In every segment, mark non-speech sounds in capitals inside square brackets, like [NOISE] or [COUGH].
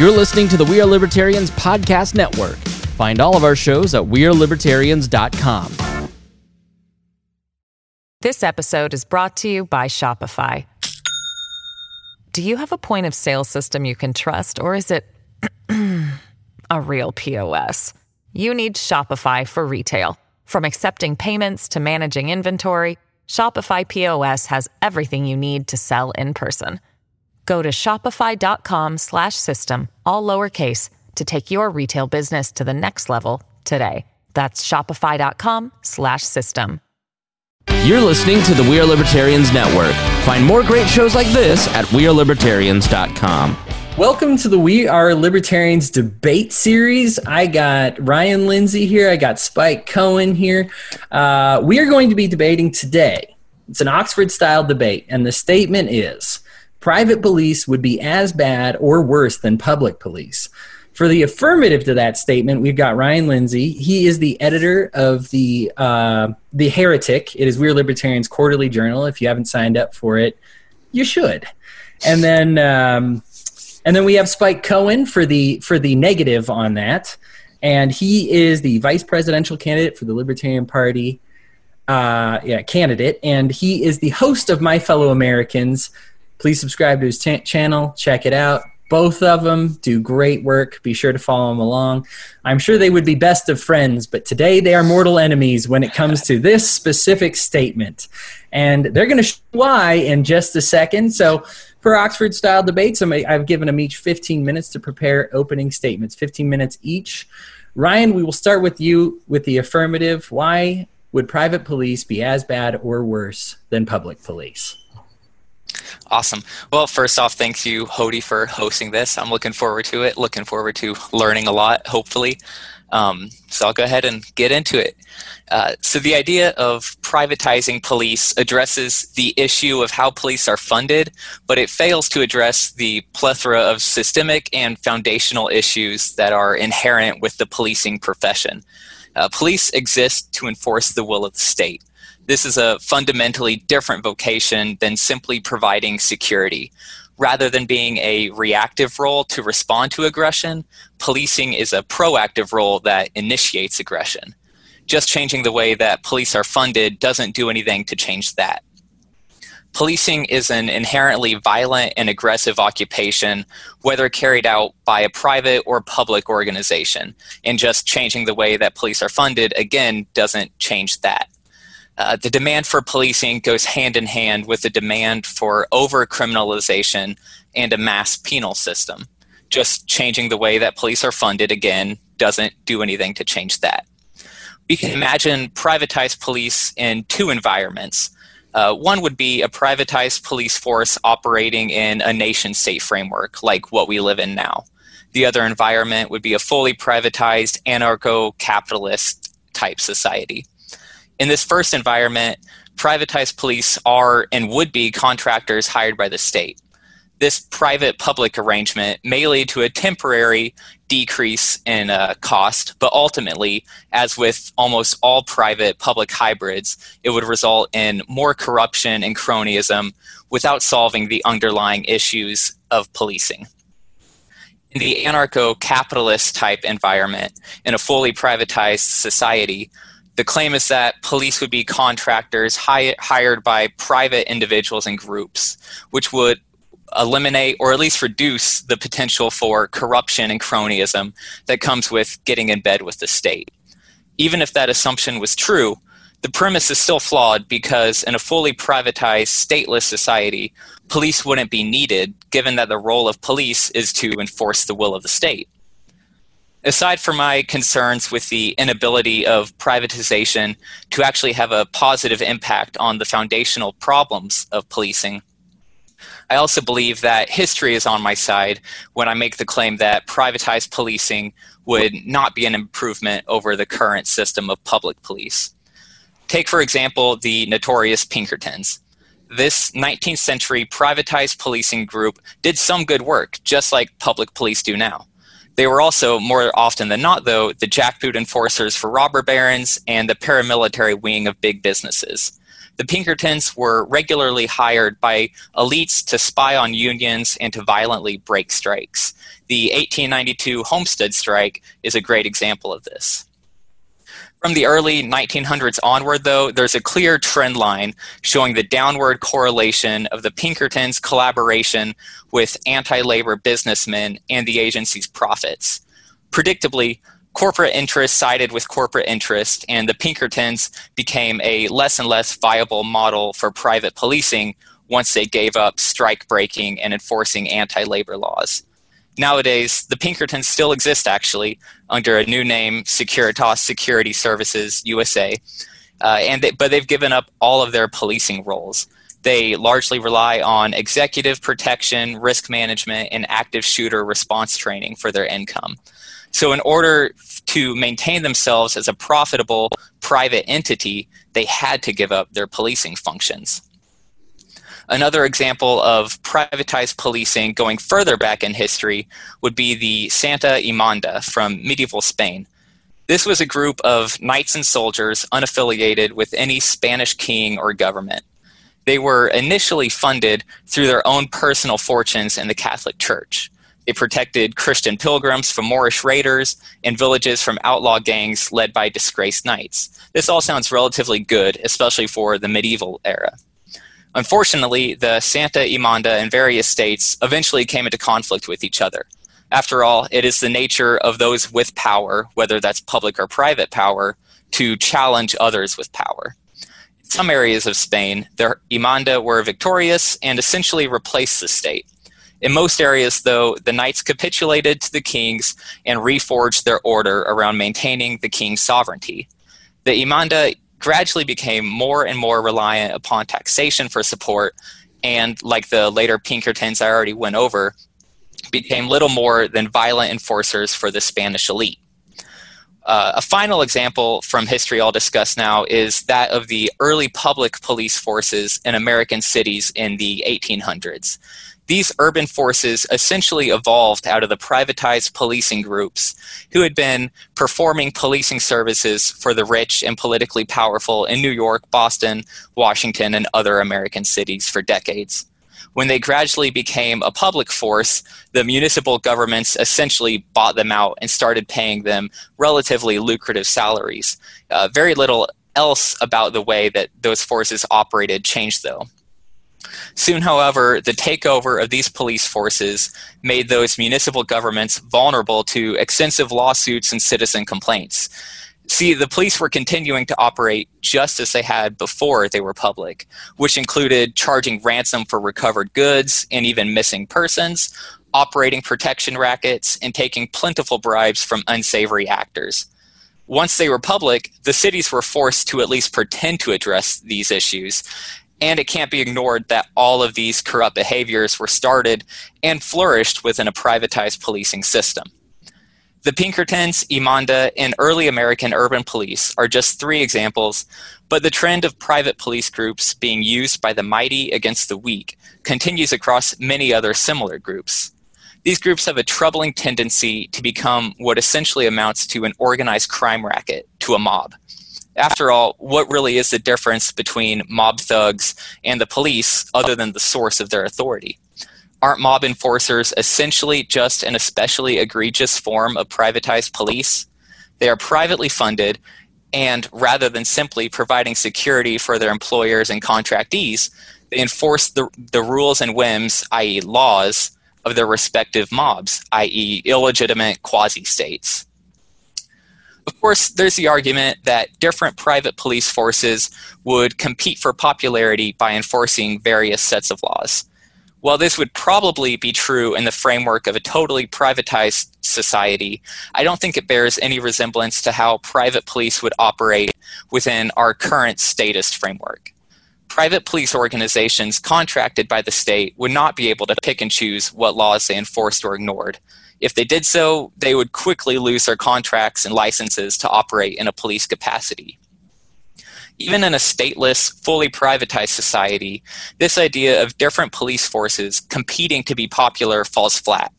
You're listening to the We Are Libertarians Podcast Network. Find all of our shows at WeareLibertarians.com. This episode is brought to you by Shopify. Do you have a point of sale system you can trust, or is it [CLEARS THROAT] a real POS? You need Shopify for retail. From accepting payments to managing inventory, Shopify POS has everything you need to sell in person. Go to shopify.com slash system, all lowercase to take your retail business to the next level today. That's shopify.com slash system. You're listening to the We Are Libertarians Network. Find more great shows like this at WeareLibertarians.com. Welcome to the We Are Libertarians debate series. I got Ryan Lindsay here. I got Spike Cohen here. Uh, we are going to be debating today. It's an Oxford style debate, and the statement is private police would be as bad or worse than public police. For the affirmative to that statement, we've got Ryan Lindsay. He is the editor of the uh, the Heretic. It is We Are Libertarians Quarterly Journal. If you haven't signed up for it, you should. And then um, and then we have Spike Cohen for the for the negative on that, and he is the vice presidential candidate for the Libertarian Party. Uh, yeah, candidate, and he is the host of My Fellow Americans please subscribe to his t- channel. Check it out. Both of them do great work. Be sure to follow them along. I'm sure they would be best of friends but today they are mortal enemies when it comes to this specific statement. And they're going to show why in just a second. So for oxford style debates i've given them each 15 minutes to prepare opening statements 15 minutes each. Ryan we will start with you with the affirmative. Why would private police be as bad or worse than public police Awesome. Well, first off, thank you, Hody, for hosting this. I'm looking forward to it. Looking forward to learning a lot, hopefully. Um, so I'll go ahead and get into it. Uh, so the idea of privatizing police addresses the issue of how police are funded, but it fails to address the plethora of systemic and foundational issues that are inherent with the policing profession. Uh, police exist to enforce the will of the state this is a fundamentally different vocation than simply providing security. Rather than being a reactive role to respond to aggression, policing is a proactive role that initiates aggression. Just changing the way that police are funded doesn't do anything to change that. Policing is an inherently violent and aggressive occupation, whether carried out by a private or public organization. And just changing the way that police are funded, again, doesn't change that. Uh, the demand for policing goes hand in hand with the demand for over criminalization and a mass penal system. Just changing the way that police are funded, again, doesn't do anything to change that. We can imagine privatized police in two environments. Uh, one would be a privatized police force operating in a nation state framework, like what we live in now. The other environment would be a fully privatized anarcho capitalist type society. In this first environment, privatized police are and would be contractors hired by the state. This private public arrangement may lead to a temporary decrease in uh, cost, but ultimately, as with almost all private public hybrids, it would result in more corruption and cronyism without solving the underlying issues of policing. In the anarcho capitalist type environment, in a fully privatized society, the claim is that police would be contractors hi- hired by private individuals and groups, which would eliminate or at least reduce the potential for corruption and cronyism that comes with getting in bed with the state. Even if that assumption was true, the premise is still flawed because in a fully privatized, stateless society, police wouldn't be needed given that the role of police is to enforce the will of the state aside from my concerns with the inability of privatization to actually have a positive impact on the foundational problems of policing, I also believe that history is on my side when I make the claim that privatized policing would not be an improvement over the current system of public police. Take, for example, the notorious Pinkertons. This 19th century privatized policing group did some good work, just like public police do now. They were also, more often than not, though, the jackboot enforcers for robber barons and the paramilitary wing of big businesses. The Pinkertons were regularly hired by elites to spy on unions and to violently break strikes. The 1892 Homestead strike is a great example of this. From the early 1900s onward, though, there's a clear trend line showing the downward correlation of the Pinkertons' collaboration with anti labor businessmen and the agency's profits. Predictably, corporate interests sided with corporate interest, and the Pinkertons became a less and less viable model for private policing once they gave up strike breaking and enforcing anti labor laws. Nowadays, the Pinkertons still exist actually under a new name, Securitas Security Services USA, uh, and they, but they've given up all of their policing roles. They largely rely on executive protection, risk management, and active shooter response training for their income. So, in order to maintain themselves as a profitable private entity, they had to give up their policing functions. Another example of privatized policing going further back in history would be the Santa Imanda from medieval Spain. This was a group of knights and soldiers unaffiliated with any Spanish king or government. They were initially funded through their own personal fortunes in the Catholic Church. They protected Christian pilgrims from Moorish raiders and villages from outlaw gangs led by disgraced knights. This all sounds relatively good, especially for the medieval era. Unfortunately, the Santa Imanda and various states eventually came into conflict with each other. After all, it is the nature of those with power, whether that's public or private power, to challenge others with power. In some areas of Spain, the Imanda were victorious and essentially replaced the state. In most areas, though, the knights capitulated to the kings and reforged their order around maintaining the king's sovereignty. The Imanda gradually became more and more reliant upon taxation for support, and like the later Pinkertons I already went over, became little more than violent enforcers for the Spanish elite. Uh, a final example from history I'll discuss now is that of the early public police forces in American cities in the 1800s. These urban forces essentially evolved out of the privatized policing groups who had been performing policing services for the rich and politically powerful in New York, Boston, Washington, and other American cities for decades. When they gradually became a public force, the municipal governments essentially bought them out and started paying them relatively lucrative salaries. Uh, very little else about the way that those forces operated changed, though. Soon, however, the takeover of these police forces made those municipal governments vulnerable to extensive lawsuits and citizen complaints. See, the police were continuing to operate just as they had before they were public, which included charging ransom for recovered goods and even missing persons, operating protection rackets, and taking plentiful bribes from unsavory actors. Once they were public, the cities were forced to at least pretend to address these issues, and it can't be ignored that all of these corrupt behaviors were started and flourished within a privatized policing system. The Pinkertons, Imanda, and early American urban police are just three examples, but the trend of private police groups being used by the mighty against the weak continues across many other similar groups. These groups have a troubling tendency to become what essentially amounts to an organized crime racket, to a mob after all, what really is the difference between mob thugs and the police other than the source of their authority? Aren't mob enforcers essentially just an especially egregious form of privatized police? They are privately funded, and rather than simply providing security for their employers and contractees, they enforce the, the rules and whims, i.e., laws, of their respective mobs, i.e., illegitimate quasi states. Of course, there's the argument that different private police forces would compete for popularity by enforcing various sets of laws. While this would probably be true in the framework of a totally privatized society, I don't think it bears any resemblance to how private police would operate within our current statist framework. Private police organizations contracted by the state would not be able to pick and choose what laws they enforced or ignored. If they did so, they would quickly lose their contracts and licenses to operate in a police capacity. Even in a stateless, fully privatized society, this idea of different police forces competing to be popular falls flat.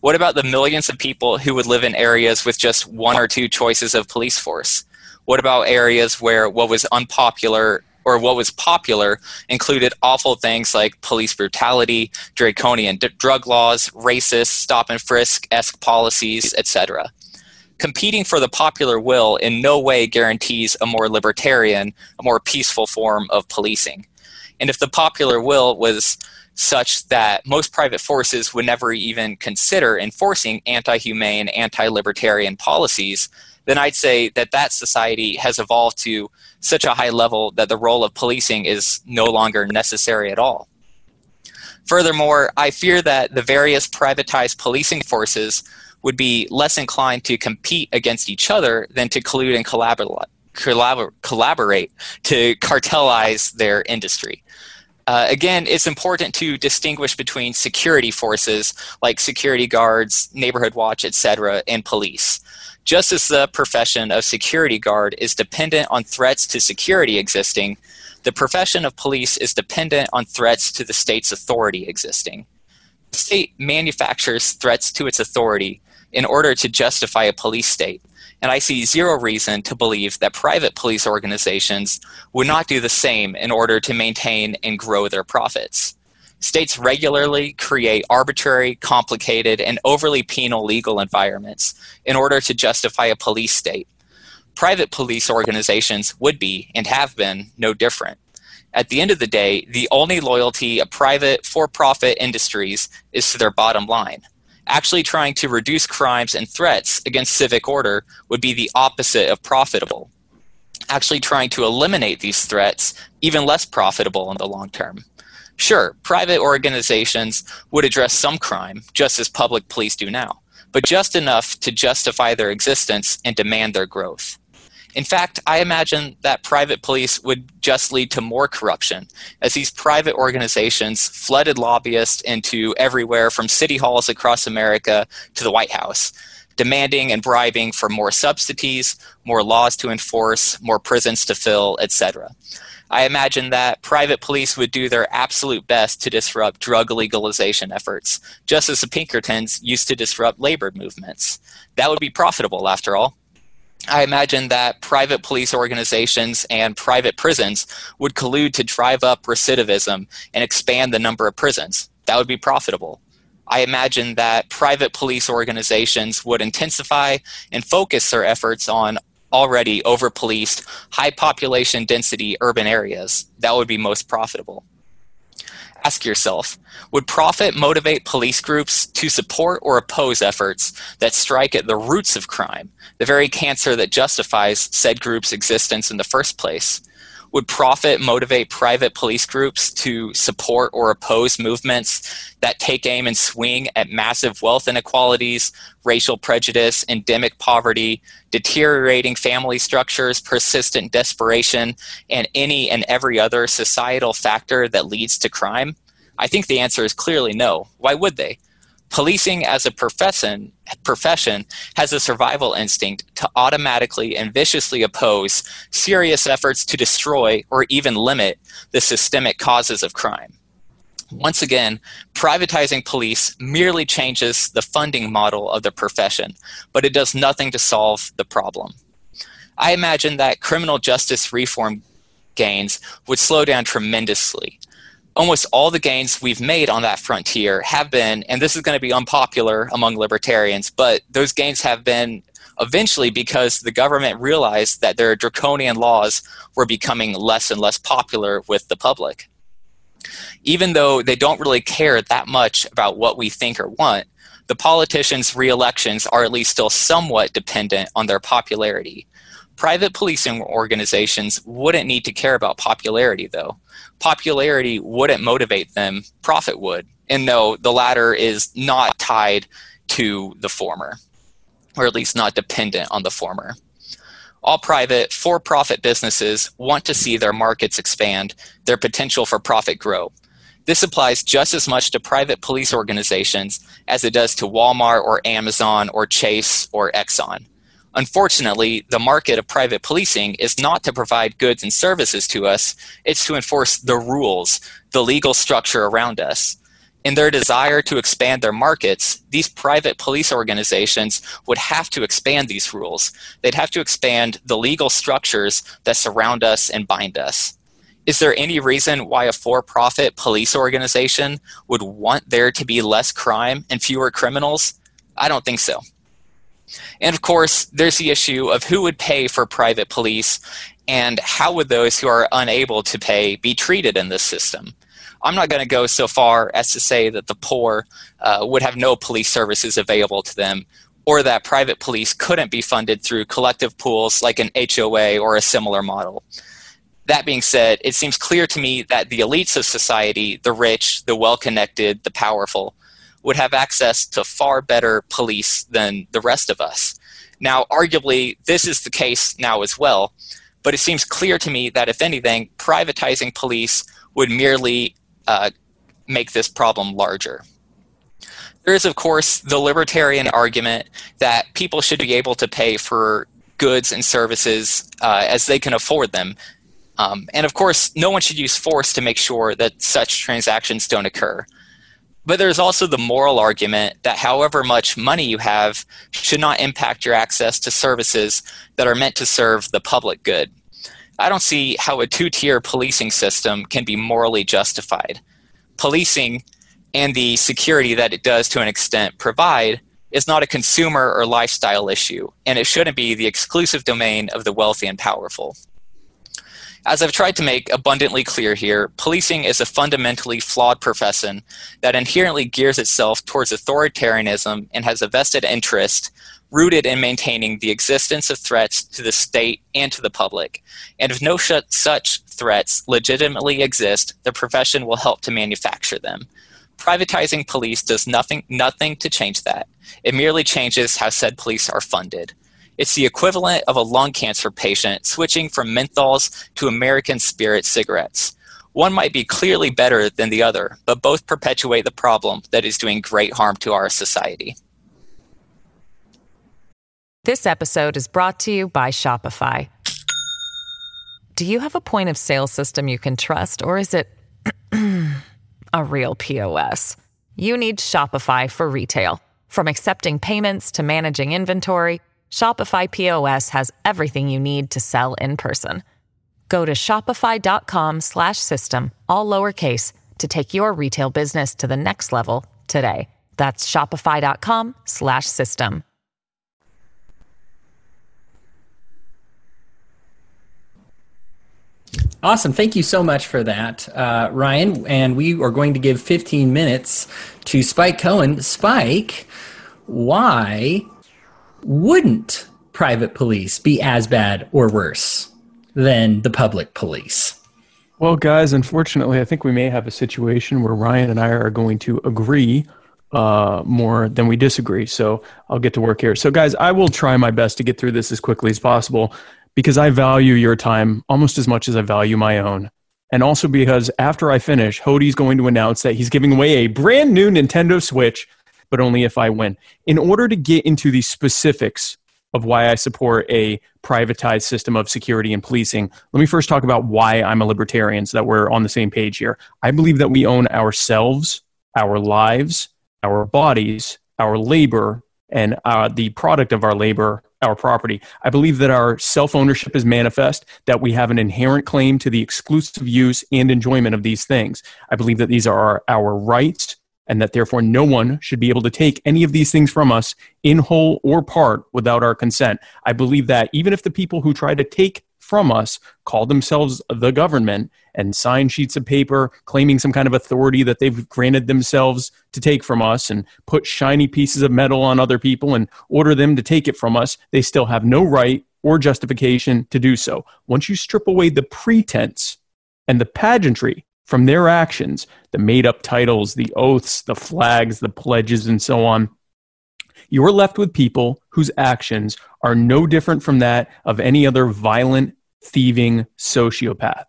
What about the millions of people who would live in areas with just one or two choices of police force? What about areas where what was unpopular or what was popular included awful things like police brutality, draconian d- drug laws, racist stop and frisk esque policies, etc. Competing for the popular will in no way guarantees a more libertarian, a more peaceful form of policing. And if the popular will was such that most private forces would never even consider enforcing anti humane, anti libertarian policies, then I'd say that that society has evolved to such a high level that the role of policing is no longer necessary at all. Furthermore, I fear that the various privatized policing forces would be less inclined to compete against each other than to collude and collaborate, collaborate to cartelize their industry. Uh, again, it's important to distinguish between security forces like security guards, neighborhood watch, etc., and police. Just as the profession of security guard is dependent on threats to security existing, the profession of police is dependent on threats to the state's authority existing. The state manufactures threats to its authority in order to justify a police state, and I see zero reason to believe that private police organizations would not do the same in order to maintain and grow their profits. States regularly create arbitrary, complicated, and overly penal legal environments in order to justify a police state. Private police organizations would be, and have been, no different. At the end of the day, the only loyalty of private for profit industries is to their bottom line. Actually, trying to reduce crimes and threats against civic order would be the opposite of profitable. Actually, trying to eliminate these threats, even less profitable in the long term. Sure, private organizations would address some crime, just as public police do now, but just enough to justify their existence and demand their growth. In fact, I imagine that private police would just lead to more corruption, as these private organizations flooded lobbyists into everywhere from city halls across America to the White House, demanding and bribing for more subsidies, more laws to enforce, more prisons to fill, etc. I imagine that private police would do their absolute best to disrupt drug legalization efforts, just as the Pinkertons used to disrupt labor movements. That would be profitable, after all. I imagine that private police organizations and private prisons would collude to drive up recidivism and expand the number of prisons. That would be profitable. I imagine that private police organizations would intensify and focus their efforts on already over policed, high population density urban areas, that would be most profitable. Ask yourself would profit motivate police groups to support or oppose efforts that strike at the roots of crime, the very cancer that justifies said group's existence in the first place? Would profit motivate private police groups to support or oppose movements that take aim and swing at massive wealth inequalities, racial prejudice, endemic poverty, deteriorating family structures, persistent desperation, and any and every other societal factor that leads to crime? I think the answer is clearly no. Why would they? Policing as a profession, profession has a survival instinct to automatically and viciously oppose serious efforts to destroy or even limit the systemic causes of crime. Once again, privatizing police merely changes the funding model of the profession, but it does nothing to solve the problem. I imagine that criminal justice reform gains would slow down tremendously almost all the gains we've made on that frontier have been, and this is going to be unpopular among libertarians, but those gains have been eventually because the government realized that their draconian laws were becoming less and less popular with the public. Even though they don't really care that much about what we think or want, the politicians' re-elections are at least still somewhat dependent on their popularity. Private policing organizations wouldn't need to care about popularity, though popularity wouldn't motivate them, profit would. And no, the latter is not tied to the former, or at least not dependent on the former. All private, for profit businesses want to see their markets expand, their potential for profit grow. This applies just as much to private police organizations as it does to Walmart or Amazon or Chase or Exxon. Unfortunately, the market of private policing is not to provide goods and services to us, it's to enforce the rules, the legal structure around us. In their desire to expand their markets, these private police organizations would have to expand these rules. They'd have to expand the legal structures that surround us and bind us. Is there any reason why a for profit police organization would want there to be less crime and fewer criminals? I don't think so. And of course, there's the issue of who would pay for private police and how would those who are unable to pay be treated in this system? I'm not going to go so far as to say that the poor uh, would have no police services available to them or that private police couldn't be funded through collective pools like an HOA or a similar model. That being said, it seems clear to me that the elites of society, the rich, the well connected, the powerful, would have access to far better police than the rest of us. Now, arguably, this is the case now as well, but it seems clear to me that if anything, privatizing police would merely uh, make this problem larger. There is, of course, the libertarian argument that people should be able to pay for goods and services uh, as they can afford them. Um, and of course, no one should use force to make sure that such transactions don't occur. But there's also the moral argument that however much money you have should not impact your access to services that are meant to serve the public good. I don't see how a two tier policing system can be morally justified. Policing and the security that it does to an extent provide is not a consumer or lifestyle issue, and it shouldn't be the exclusive domain of the wealthy and powerful. As I've tried to make abundantly clear here, policing is a fundamentally flawed profession that inherently gears itself towards authoritarianism and has a vested interest rooted in maintaining the existence of threats to the state and to the public. And if no such threats legitimately exist, the profession will help to manufacture them. Privatizing police does nothing, nothing to change that. It merely changes how said police are funded. It's the equivalent of a lung cancer patient switching from menthols to American Spirit cigarettes. One might be clearly better than the other, but both perpetuate the problem that is doing great harm to our society. This episode is brought to you by Shopify. Do you have a point of sale system you can trust, or is it [CLEARS THROAT] a real POS? You need Shopify for retail. From accepting payments to managing inventory, Shopify POS has everything you need to sell in person. Go to shopify.com/system all lowercase to take your retail business to the next level today. That's shopify.com/system. Awesome. Thank you so much for that, uh, Ryan. And we are going to give 15 minutes to Spike Cohen. Spike, why wouldn't private police be as bad or worse than the public police? Well, guys, unfortunately, I think we may have a situation where Ryan and I are going to agree uh, more than we disagree. So I'll get to work here. So, guys, I will try my best to get through this as quickly as possible because I value your time almost as much as I value my own. And also because after I finish, Hody's going to announce that he's giving away a brand new Nintendo Switch but only if I win. In order to get into the specifics of why I support a privatized system of security and policing, let me first talk about why I'm a libertarian so that we're on the same page here. I believe that we own ourselves, our lives, our bodies, our labor, and uh, the product of our labor, our property. I believe that our self ownership is manifest, that we have an inherent claim to the exclusive use and enjoyment of these things. I believe that these are our, our rights and that therefore no one should be able to take any of these things from us in whole or part without our consent. I believe that even if the people who try to take from us call themselves the government and sign sheets of paper claiming some kind of authority that they've granted themselves to take from us and put shiny pieces of metal on other people and order them to take it from us, they still have no right or justification to do so. Once you strip away the pretense and the pageantry from their actions, the made up titles, the oaths, the flags, the pledges, and so on, you are left with people whose actions are no different from that of any other violent, thieving sociopath.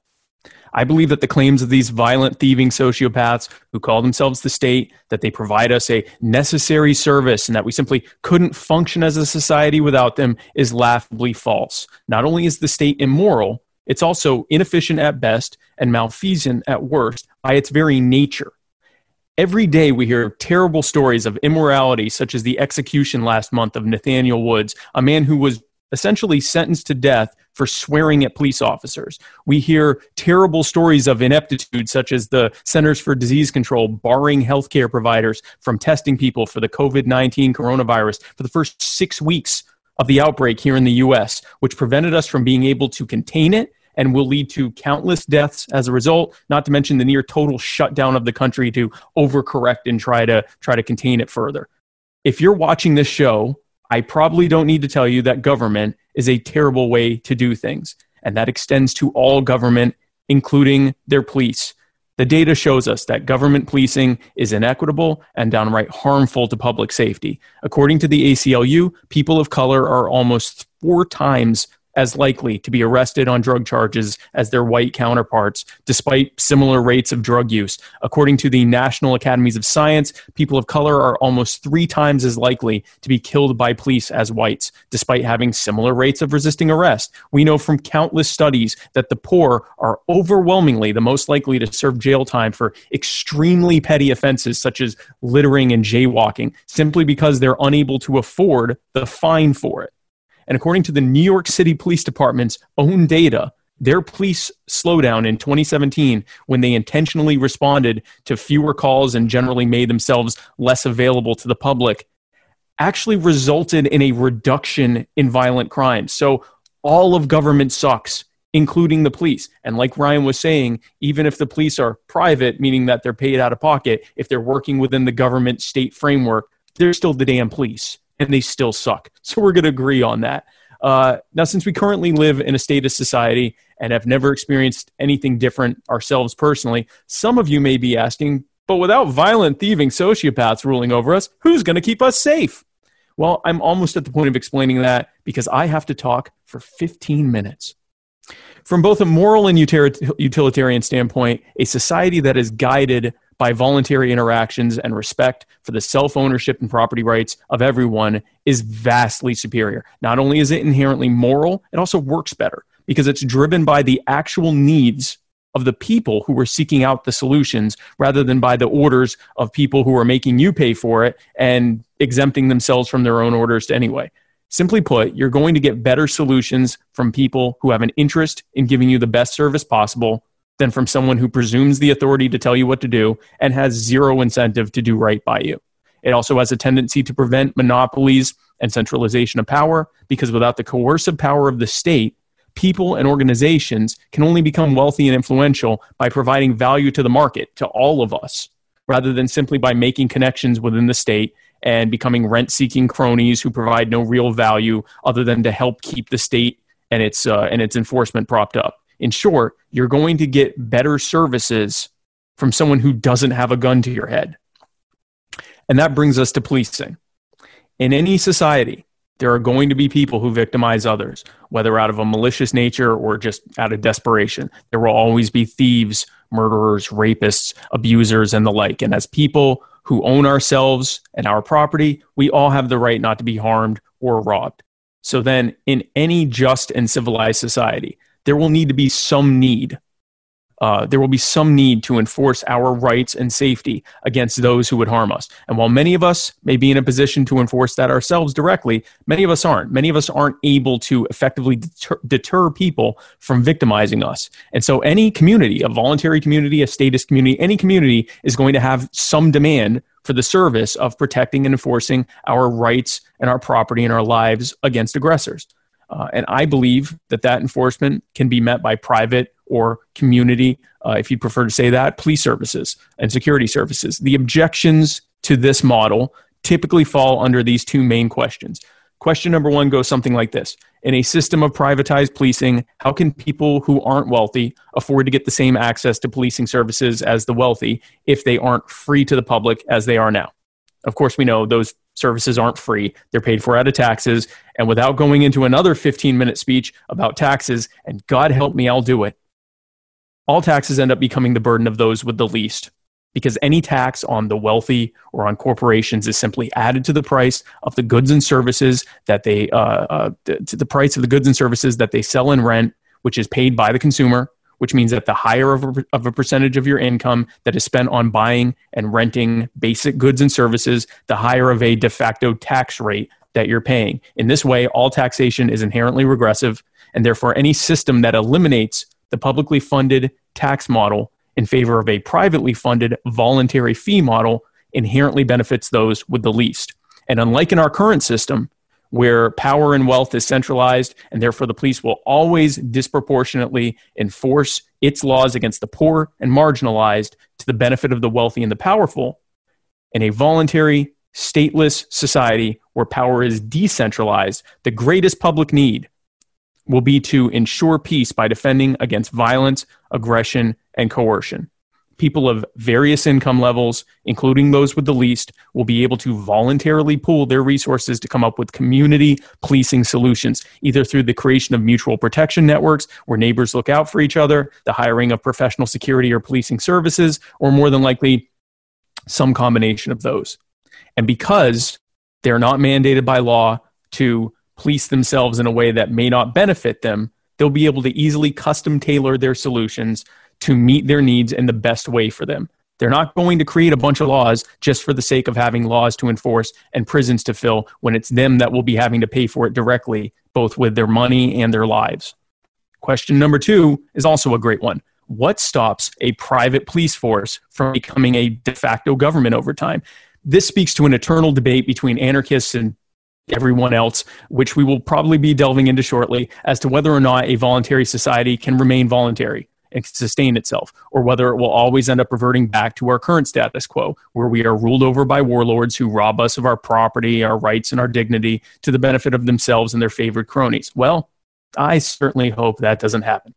I believe that the claims of these violent, thieving sociopaths who call themselves the state, that they provide us a necessary service and that we simply couldn't function as a society without them, is laughably false. Not only is the state immoral, it's also inefficient at best and malfeasant at worst by its very nature. Every day we hear terrible stories of immorality, such as the execution last month of Nathaniel Woods, a man who was essentially sentenced to death for swearing at police officers. We hear terrible stories of ineptitude, such as the Centers for Disease Control barring healthcare providers from testing people for the COVID 19 coronavirus for the first six weeks of the outbreak here in the US, which prevented us from being able to contain it and will lead to countless deaths as a result, not to mention the near total shutdown of the country to overcorrect and try to try to contain it further. If you're watching this show, I probably don't need to tell you that government is a terrible way to do things, and that extends to all government, including their police. The data shows us that government policing is inequitable and downright harmful to public safety. According to the ACLU, people of color are almost four times as likely to be arrested on drug charges as their white counterparts, despite similar rates of drug use. According to the National Academies of Science, people of color are almost three times as likely to be killed by police as whites, despite having similar rates of resisting arrest. We know from countless studies that the poor are overwhelmingly the most likely to serve jail time for extremely petty offenses such as littering and jaywalking, simply because they're unable to afford the fine for it. And according to the New York City Police Department's own data, their police slowdown in 2017, when they intentionally responded to fewer calls and generally made themselves less available to the public, actually resulted in a reduction in violent crimes. So all of government sucks, including the police. And like Ryan was saying, even if the police are private, meaning that they're paid out of pocket, if they're working within the government state framework, they're still the damn police and they still suck. So we're going to agree on that. Uh, now, since we currently live in a state of society and have never experienced anything different ourselves personally, some of you may be asking, but without violent, thieving sociopaths ruling over us, who's going to keep us safe? Well, I'm almost at the point of explaining that because I have to talk for 15 minutes. From both a moral and utilitarian standpoint, a society that is guided by voluntary interactions and respect for the self ownership and property rights of everyone is vastly superior. Not only is it inherently moral, it also works better because it's driven by the actual needs of the people who are seeking out the solutions rather than by the orders of people who are making you pay for it and exempting themselves from their own orders anyway. Simply put, you're going to get better solutions from people who have an interest in giving you the best service possible than from someone who presumes the authority to tell you what to do and has zero incentive to do right by you. It also has a tendency to prevent monopolies and centralization of power because without the coercive power of the state, people and organizations can only become wealthy and influential by providing value to the market, to all of us, rather than simply by making connections within the state and becoming rent seeking cronies who provide no real value other than to help keep the state and its, uh, and its enforcement propped up. In short, you're going to get better services from someone who doesn't have a gun to your head. And that brings us to policing. In any society, there are going to be people who victimize others, whether out of a malicious nature or just out of desperation. There will always be thieves, murderers, rapists, abusers, and the like. And as people who own ourselves and our property, we all have the right not to be harmed or robbed. So then, in any just and civilized society, there will need to be some need. Uh, there will be some need to enforce our rights and safety against those who would harm us. And while many of us may be in a position to enforce that ourselves directly, many of us aren't. Many of us aren't able to effectively deter, deter people from victimizing us. And so, any community, a voluntary community, a statist community, any community is going to have some demand for the service of protecting and enforcing our rights and our property and our lives against aggressors. Uh, and I believe that that enforcement can be met by private or community, uh, if you prefer to say that, police services and security services. The objections to this model typically fall under these two main questions. Question number one goes something like this In a system of privatized policing, how can people who aren't wealthy afford to get the same access to policing services as the wealthy if they aren't free to the public as they are now? Of course, we know those services aren't free. They're paid for out of taxes. And without going into another 15 minute speech about taxes, and God help me, I'll do it, all taxes end up becoming the burden of those with the least. Because any tax on the wealthy or on corporations is simply added to the price of the goods and services that they, uh, uh, to the price of the goods and services that they sell and rent, which is paid by the consumer which means that the higher of a, of a percentage of your income that is spent on buying and renting basic goods and services, the higher of a de facto tax rate that you're paying. In this way, all taxation is inherently regressive. and therefore any system that eliminates the publicly funded tax model in favor of a privately funded voluntary fee model inherently benefits those with the least. And unlike in our current system, where power and wealth is centralized, and therefore the police will always disproportionately enforce its laws against the poor and marginalized to the benefit of the wealthy and the powerful, in a voluntary, stateless society where power is decentralized, the greatest public need will be to ensure peace by defending against violence, aggression, and coercion people of various income levels, including those with the least, will be able to voluntarily pool their resources to come up with community policing solutions, either through the creation of mutual protection networks where neighbors look out for each other, the hiring of professional security or policing services, or more than likely, some combination of those. And because they're not mandated by law to police themselves in a way that may not benefit them, they'll be able to easily custom tailor their solutions to meet their needs in the best way for them. They're not going to create a bunch of laws just for the sake of having laws to enforce and prisons to fill when it's them that will be having to pay for it directly, both with their money and their lives. Question number two is also a great one. What stops a private police force from becoming a de facto government over time? This speaks to an eternal debate between anarchists and everyone else, which we will probably be delving into shortly, as to whether or not a voluntary society can remain voluntary and sustain itself, or whether it will always end up reverting back to our current status quo, where we are ruled over by warlords who rob us of our property, our rights, and our dignity to the benefit of themselves and their favored cronies. Well, I certainly hope that doesn't happen.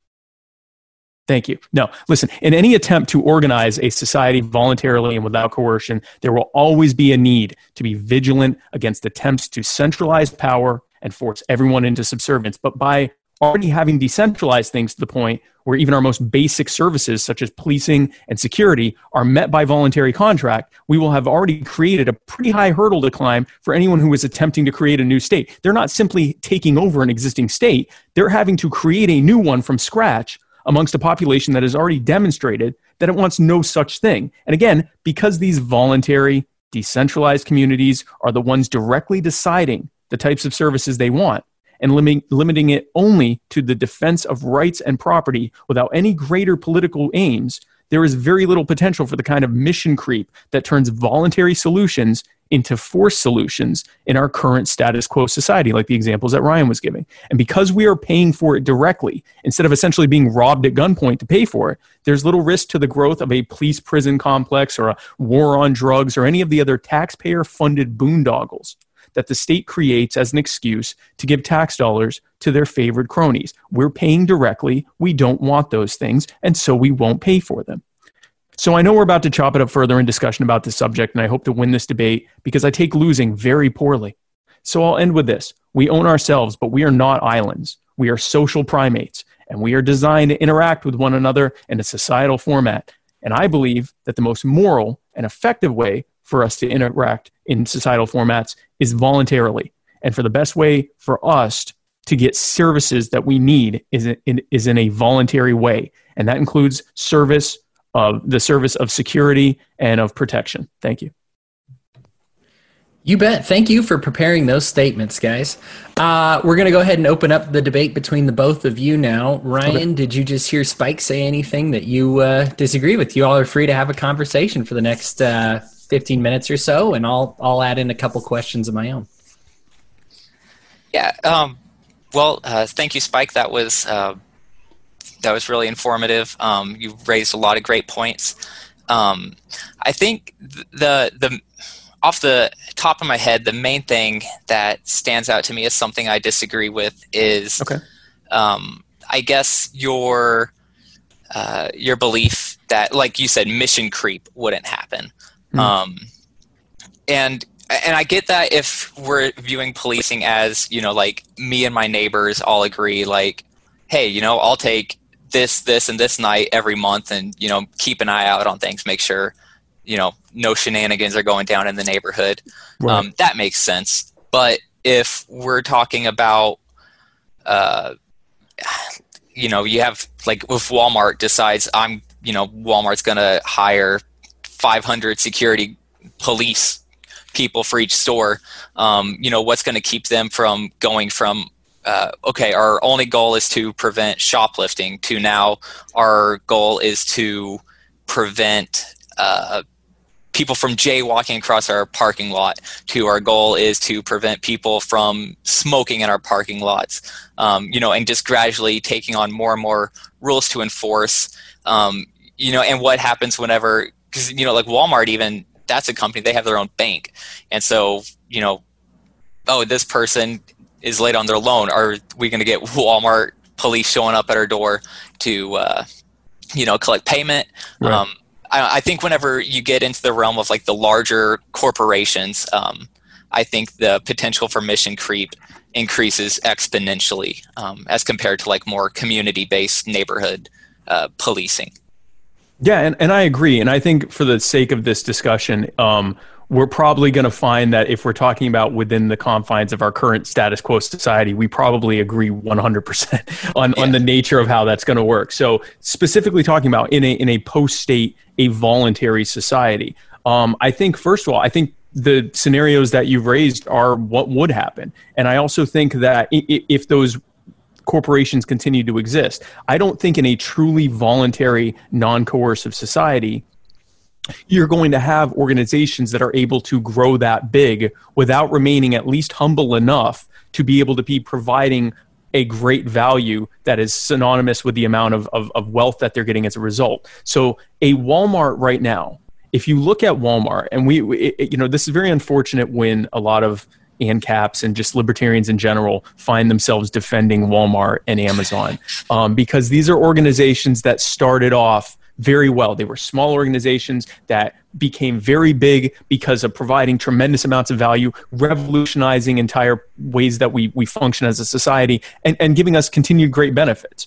Thank you. No, listen, in any attempt to organize a society voluntarily and without coercion, there will always be a need to be vigilant against attempts to centralize power and force everyone into subservience. But by already having decentralized things to the point where even our most basic services, such as policing and security, are met by voluntary contract, we will have already created a pretty high hurdle to climb for anyone who is attempting to create a new state. They're not simply taking over an existing state, they're having to create a new one from scratch amongst a population that has already demonstrated that it wants no such thing. And again, because these voluntary, decentralized communities are the ones directly deciding the types of services they want, and limiting, limiting it only to the defense of rights and property without any greater political aims, there is very little potential for the kind of mission creep that turns voluntary solutions into forced solutions in our current status quo society, like the examples that Ryan was giving. And because we are paying for it directly, instead of essentially being robbed at gunpoint to pay for it, there's little risk to the growth of a police prison complex or a war on drugs or any of the other taxpayer funded boondoggles that the state creates as an excuse to give tax dollars to their favored cronies. We're paying directly. We don't want those things, and so we won't pay for them. So I know we're about to chop it up further in discussion about this subject, and I hope to win this debate because I take losing very poorly. So I'll end with this. We own ourselves, but we are not islands. We are social primates, and we are designed to interact with one another in a societal format. And I believe that the most moral and effective way for us to interact in societal formats is voluntarily. And for the best way for us to get services that we need is in, is in a voluntary way. And that includes service of the service of security and of protection. Thank you. You bet. Thank you for preparing those statements, guys. Uh, we're going to go ahead and open up the debate between the both of you now. Ryan, okay. did you just hear Spike say anything that you uh, disagree with? You all are free to have a conversation for the next uh, 15 minutes or so, and I'll I'll add in a couple questions of my own. Yeah. Um, well, uh, thank you, Spike. That was uh, that was really informative. Um, you raised a lot of great points. Um, I think the the off the top of my head, the main thing that stands out to me as something I disagree with is, okay. um, I guess your uh, your belief that, like you said, mission creep wouldn't happen. Mm. Um, and and I get that if we're viewing policing as you know like me and my neighbors all agree like, hey, you know, I'll take this, this, and this night every month, and you know, keep an eye out on things, make sure you know no shenanigans are going down in the neighborhood. Right. Um, that makes sense. But if we're talking about, uh, you know, you have like if Walmart decides I'm, you know, Walmart's going to hire 500 security police people for each store. Um, you know, what's going to keep them from going from uh, okay, our only goal is to prevent shoplifting, to now our goal is to prevent uh, people from jaywalking across our parking lot, to our goal is to prevent people from smoking in our parking lots, um, you know, and just gradually taking on more and more rules to enforce, um, you know, and what happens whenever, because, you know, like Walmart even, that's a company, they have their own bank. And so, you know, oh, this person is late on their loan. Are we going to get [LAUGHS] Walmart police showing up at our door to, uh, you know, collect payment? Right. Um, I, I, think whenever you get into the realm of like the larger corporations, um, I think the potential for mission creep increases exponentially um, as compared to like more community-based neighborhood uh, policing. Yeah, and, and I agree. And I think for the sake of this discussion, um, we're probably going to find that if we're talking about within the confines of our current status quo society, we probably agree 100% [LAUGHS] on, yeah. on the nature of how that's going to work. So, specifically talking about in a, in a post state, a voluntary society, um, I think, first of all, I think the scenarios that you've raised are what would happen. And I also think that if those corporations continue to exist, I don't think in a truly voluntary, non coercive society, you're going to have organizations that are able to grow that big without remaining at least humble enough to be able to be providing a great value that is synonymous with the amount of, of, of, wealth that they're getting as a result. So, a Walmart right now, if you look at Walmart, and we, it, you know, this is very unfortunate when a lot of ANCAPs and just libertarians in general find themselves defending Walmart and Amazon um, because these are organizations that started off very well. They were small organizations that became very big because of providing tremendous amounts of value, revolutionizing entire ways that we, we function as a society, and, and giving us continued great benefits.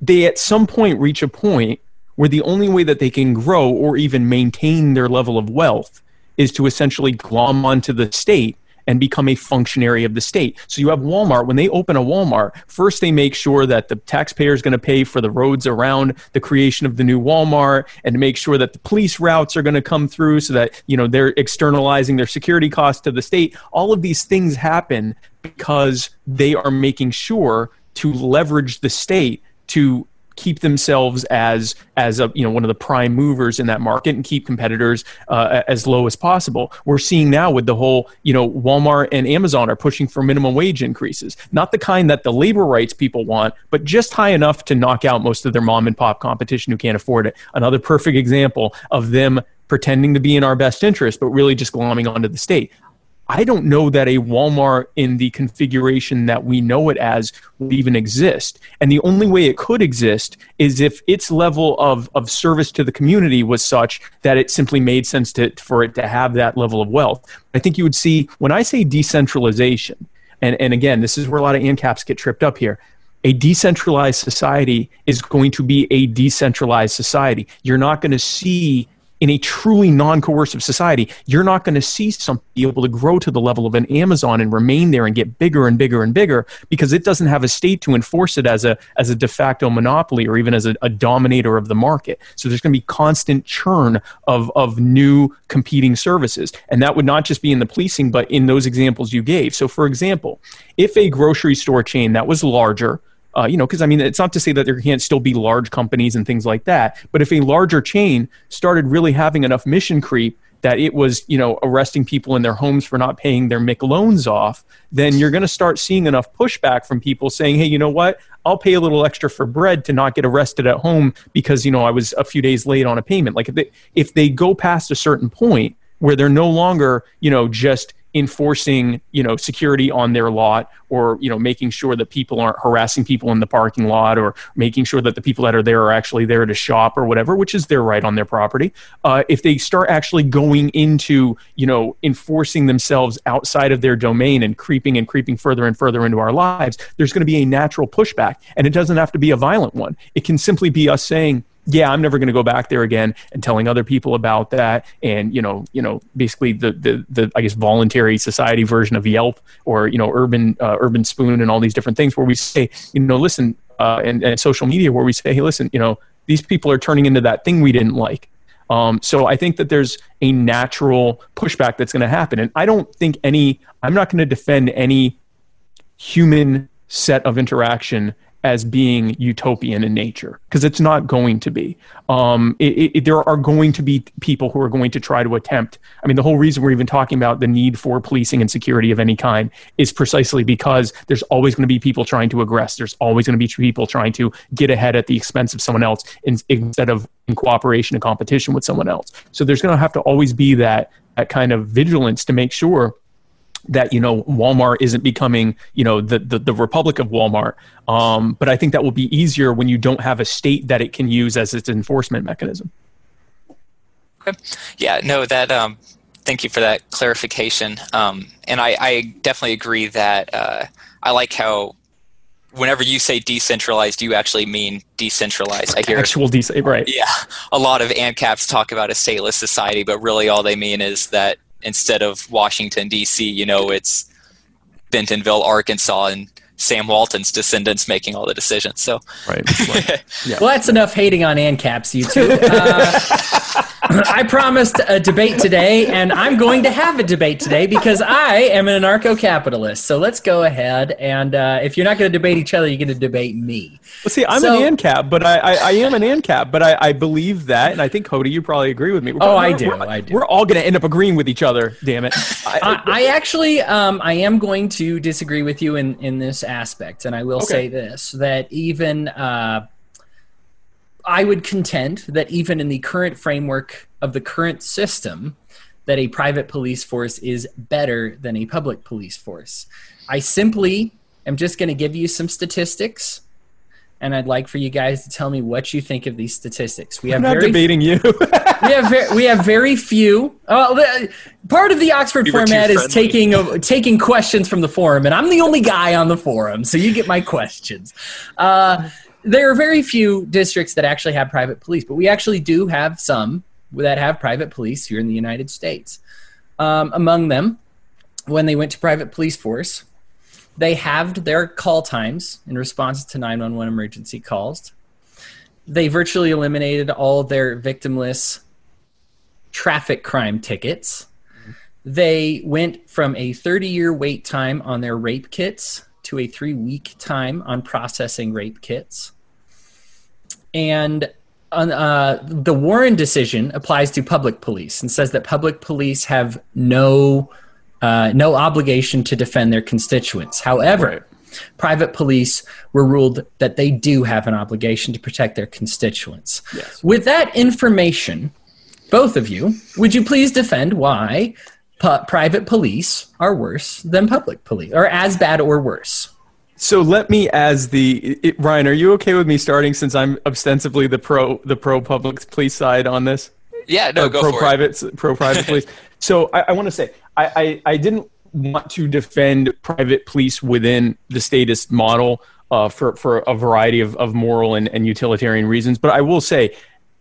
They at some point reach a point where the only way that they can grow or even maintain their level of wealth is to essentially glom onto the state and become a functionary of the state. So you have Walmart, when they open a Walmart, first they make sure that the taxpayer is going to pay for the roads around the creation of the new Walmart and to make sure that the police routes are going to come through so that, you know, they're externalizing their security costs to the state. All of these things happen because they are making sure to leverage the state to keep themselves as as a you know one of the prime movers in that market and keep competitors uh, as low as possible. We're seeing now with the whole you know Walmart and Amazon are pushing for minimum wage increases, not the kind that the labor rights people want, but just high enough to knock out most of their mom and pop competition who can't afford it. Another perfect example of them pretending to be in our best interest, but really just glomming onto the state. I don't know that a Walmart in the configuration that we know it as would even exist. And the only way it could exist is if its level of, of service to the community was such that it simply made sense to, for it to have that level of wealth. I think you would see, when I say decentralization, and, and again, this is where a lot of ANCAPs get tripped up here. A decentralized society is going to be a decentralized society. You're not going to see in a truly non-coercive society, you're not going to see something be able to grow to the level of an Amazon and remain there and get bigger and bigger and bigger because it doesn't have a state to enforce it as a as a de facto monopoly or even as a, a dominator of the market. So there's going to be constant churn of of new competing services, and that would not just be in the policing, but in those examples you gave. So, for example, if a grocery store chain that was larger uh, you know, because I mean, it's not to say that there can't still be large companies and things like that, but if a larger chain started really having enough mission creep that it was, you know, arresting people in their homes for not paying their MIC loans off, then you're going to start seeing enough pushback from people saying, hey, you know what? I'll pay a little extra for bread to not get arrested at home because, you know, I was a few days late on a payment. Like if they, if they go past a certain point where they're no longer, you know, just enforcing you know security on their lot or you know making sure that people aren't harassing people in the parking lot or making sure that the people that are there are actually there to shop or whatever which is their right on their property. Uh, if they start actually going into you know enforcing themselves outside of their domain and creeping and creeping further and further into our lives there's going to be a natural pushback and it doesn't have to be a violent one. It can simply be us saying yeah, I'm never going to go back there again, and telling other people about that, and you know, you know, basically the the the I guess voluntary society version of Yelp or you know, Urban uh, Urban Spoon and all these different things where we say, you know, listen, uh, and, and social media where we say, hey, listen, you know, these people are turning into that thing we didn't like. Um, so I think that there's a natural pushback that's going to happen, and I don't think any. I'm not going to defend any human set of interaction as being utopian in nature because it's not going to be. Um, it, it, there are going to be people who are going to try to attempt. I mean, the whole reason we're even talking about the need for policing and security of any kind is precisely because there's always going to be people trying to aggress. There's always going to be people trying to get ahead at the expense of someone else in, instead of in cooperation and competition with someone else. So there's going to have to always be that that kind of vigilance to make sure that you know Walmart isn't becoming you know the the, the Republic of Walmart. Um, but I think that will be easier when you don't have a state that it can use as its enforcement mechanism. Okay. Yeah. No. That. Um, thank you for that clarification. Um, and I, I, definitely agree that uh, I like how whenever you say decentralized, you actually mean decentralized. I hear actual decent, right? Yeah, a lot of ANCAPs talk about a stateless society, but really all they mean is that instead of Washington D.C., you know, it's Bentonville, Arkansas, and Sam Walton's descendants making all the decisions. So, right. [LAUGHS] yeah. Well, that's enough hating on ANCAPs, you two. Uh, [LAUGHS] I promised a debate today, and I'm going to have a debate today because I am an anarcho-capitalist. So let's go ahead, and uh, if you're not going to debate each other, you're going to debate me. Well, see, I'm so, an ANCAP, but I, I, I, am an ANCAP, but I, I believe that, and I think Cody, you probably agree with me. We're, oh, I do. I do. We're all going to end up agreeing with each other. Damn it. I, I actually, um, I am going to disagree with you in in this aspect, and I will okay. say this: that even. Uh, I would contend that even in the current framework of the current system, that a private police force is better than a public police force. I simply am just going to give you some statistics and I'd like for you guys to tell me what you think of these statistics. We have I'm not very, debating you. [LAUGHS] we have very, we have very few. Uh, part of the Oxford format is taking uh, taking questions from the forum, and I'm the only guy on the forum, so you get my questions. Uh, there are very few districts that actually have private police, but we actually do have some that have private police here in the United States. Um, among them, when they went to private police force, they halved their call times in response to 911 emergency calls. They virtually eliminated all their victimless traffic crime tickets. They went from a 30 year wait time on their rape kits to a three week time on processing rape kits. And uh, the Warren decision applies to public police and says that public police have no uh, no obligation to defend their constituents. However, right. private police were ruled that they do have an obligation to protect their constituents. Yes. With that information, both of you, would you please defend why pu- private police are worse than public police, or as bad or worse? So let me, as the it, Ryan, are you okay with me starting since I'm ostensibly the pro the pro public police side on this? Yeah, no, or go pro for private, it. Pro private [LAUGHS] police. So I, I want to say I, I, I didn't want to defend private police within the statist model uh, for for a variety of, of moral and, and utilitarian reasons, but I will say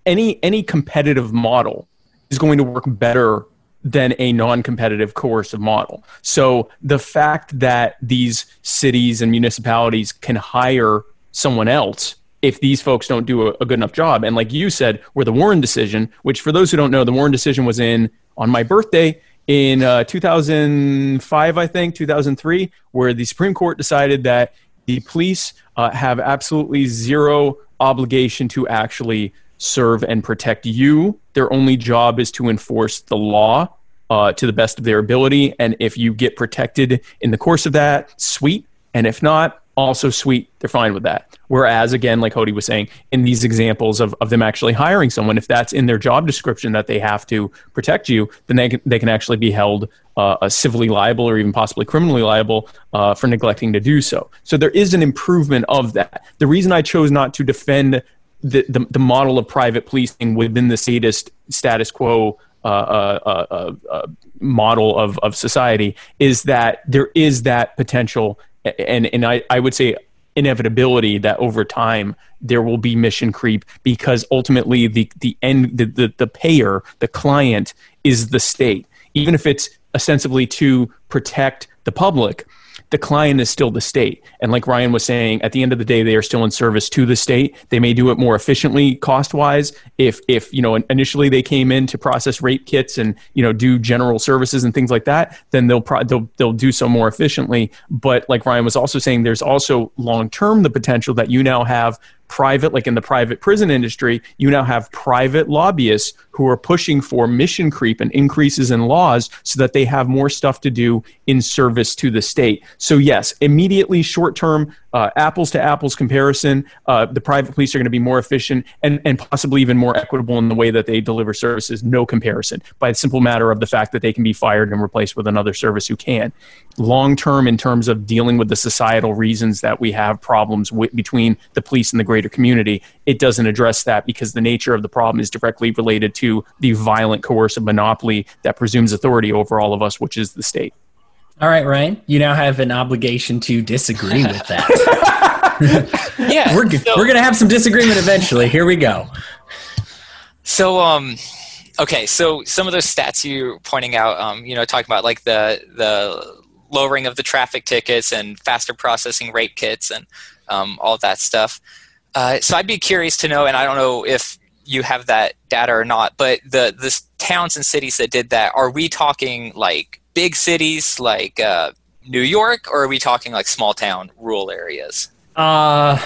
any any competitive model is going to work better than a non-competitive coercive model. So the fact that these cities and municipalities can hire someone else if these folks don't do a, a, good enough job. And like you said, where the Warren decision, which for those who don't know, the Warren decision was in on my birthday in uh, 2005, I think, 2003, where the Supreme Court decided that the police uh, have absolutely zero obligation to actually serve and protect you. Their only job is to enforce the law uh, to the best of their ability. And if you get protected in the course of that, sweet. And if not, also sweet. They're fine with that. Whereas, again, like Hody was saying, in these examples of, of them actually hiring someone, if that's in their job description that they have to protect you, then they can, they can actually be held uh, civilly liable or even possibly criminally liable uh, for neglecting to do so. So there is an improvement of that. The reason I chose not to defend the, the, the model of private policing within the statist status quo uh, uh, uh, model of, of society is that there is that potential and, and I, I would say inevitability that over time there will be mission creep because ultimately the, the end the, the, the payer the client is the state. Even if it's ostensibly to protect the public the client is still the state. And like Ryan was saying, at the end of the day, they are still in service to the state. They may do it more efficiently cost wise. If, if, you know, initially they came in to process rape kits and, you know, do general services and things like that, then they'll, pro- they'll, they'll do so more efficiently. But like Ryan was also saying, there's also long term the potential that you now have private, like in the private prison industry, you now have private lobbyists who are pushing for mission creep and increases in laws so that they have more stuff to do in service to the state. So, yes, immediately short term, uh, apples to apples comparison, uh, the private police are going to be more efficient and, and possibly even more equitable in the way that they deliver services. No comparison by the simple matter of the fact that they can be fired and replaced with another service who can. Long term, in terms of dealing with the societal reasons that we have problems between the police and the greater community, it doesn't address that because the nature of the problem is directly related to the violent coercive monopoly that presumes authority over all of us, which is the state. All right, Ryan, you now have an obligation to disagree with that. [LAUGHS] yeah, we're so, we're gonna have some disagreement eventually. Here we go. So, um, okay, so some of those stats you're pointing out, um, you know, talking about like the the lowering of the traffic tickets and faster processing rape kits and um, all that stuff. Uh, so I'd be curious to know, and I don't know if you have that data or not, but the the towns and cities that did that, are we talking like big cities like uh, New York, or are we talking like small town, rural areas? Uh,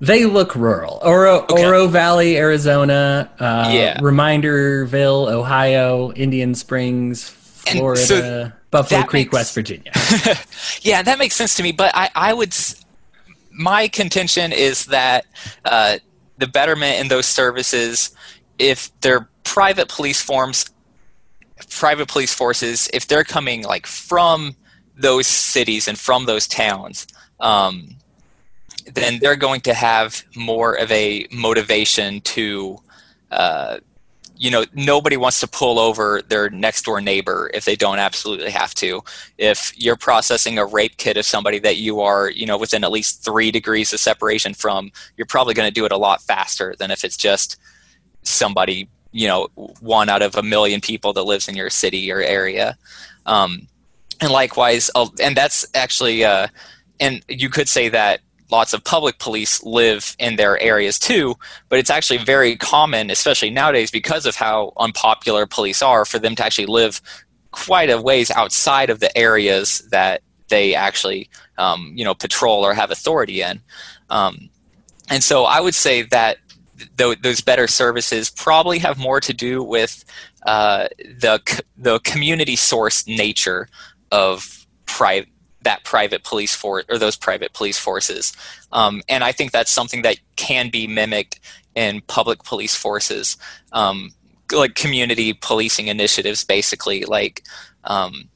they look rural. Oro, okay. Oro Valley, Arizona. Uh, yeah. Reminderville, Ohio. Indian Springs, Florida. So Buffalo Creek, makes, West Virginia. [LAUGHS] yeah, that makes sense to me. But I, I would. My contention is that uh, the betterment in those services, if they're private police forms private police forces, if they're coming like from those cities and from those towns, um, then they're going to have more of a motivation to, uh, you know, nobody wants to pull over their next door neighbor if they don't absolutely have to. If you're processing a rape kit of somebody that you are, you know, within at least three degrees of separation from, you're probably going to do it a lot faster than if it's just somebody you know one out of a million people that lives in your city or area um, and likewise and that's actually uh, and you could say that lots of public police live in their areas too but it's actually very common especially nowadays because of how unpopular police are for them to actually live quite a ways outside of the areas that they actually um, you know patrol or have authority in. Um, and so i would say that th- those better services probably have more to do with uh, the the community source nature of private that private police force or those private police forces, um, and I think that's something that can be mimicked in public police forces, um, like community policing initiatives, basically like. Um,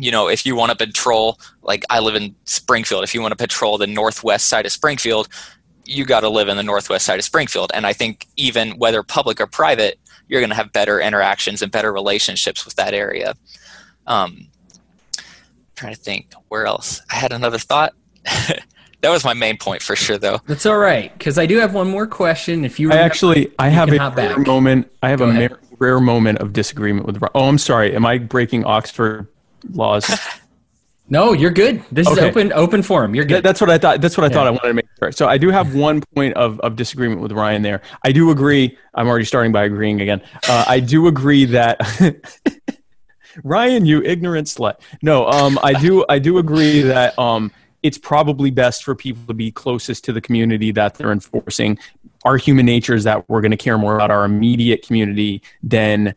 you know, if you want to patrol, like I live in Springfield, if you want to patrol the northwest side of Springfield, you got to live in the northwest side of Springfield. And I think even whether public or private, you're going to have better interactions and better relationships with that area. Um, trying to think where else. I had another thought. [LAUGHS] that was my main point for sure, though. That's all right because I do have one more question. If you, I actually, I have a rare moment. I have Go a rare moment of disagreement with. Oh, I'm sorry. Am I breaking Oxford laws? [LAUGHS] No, you're good. This okay. is open open forum. You're good. That's what I thought. That's what I yeah. thought I wanted to make sure. So I do have one point of, of disagreement with Ryan there. I do agree. I'm already starting by agreeing again. Uh, I do agree that [LAUGHS] Ryan, you ignorant slut. No, um, I do I do agree that um, it's probably best for people to be closest to the community that they're enforcing. Our human nature is that we're going to care more about our immediate community than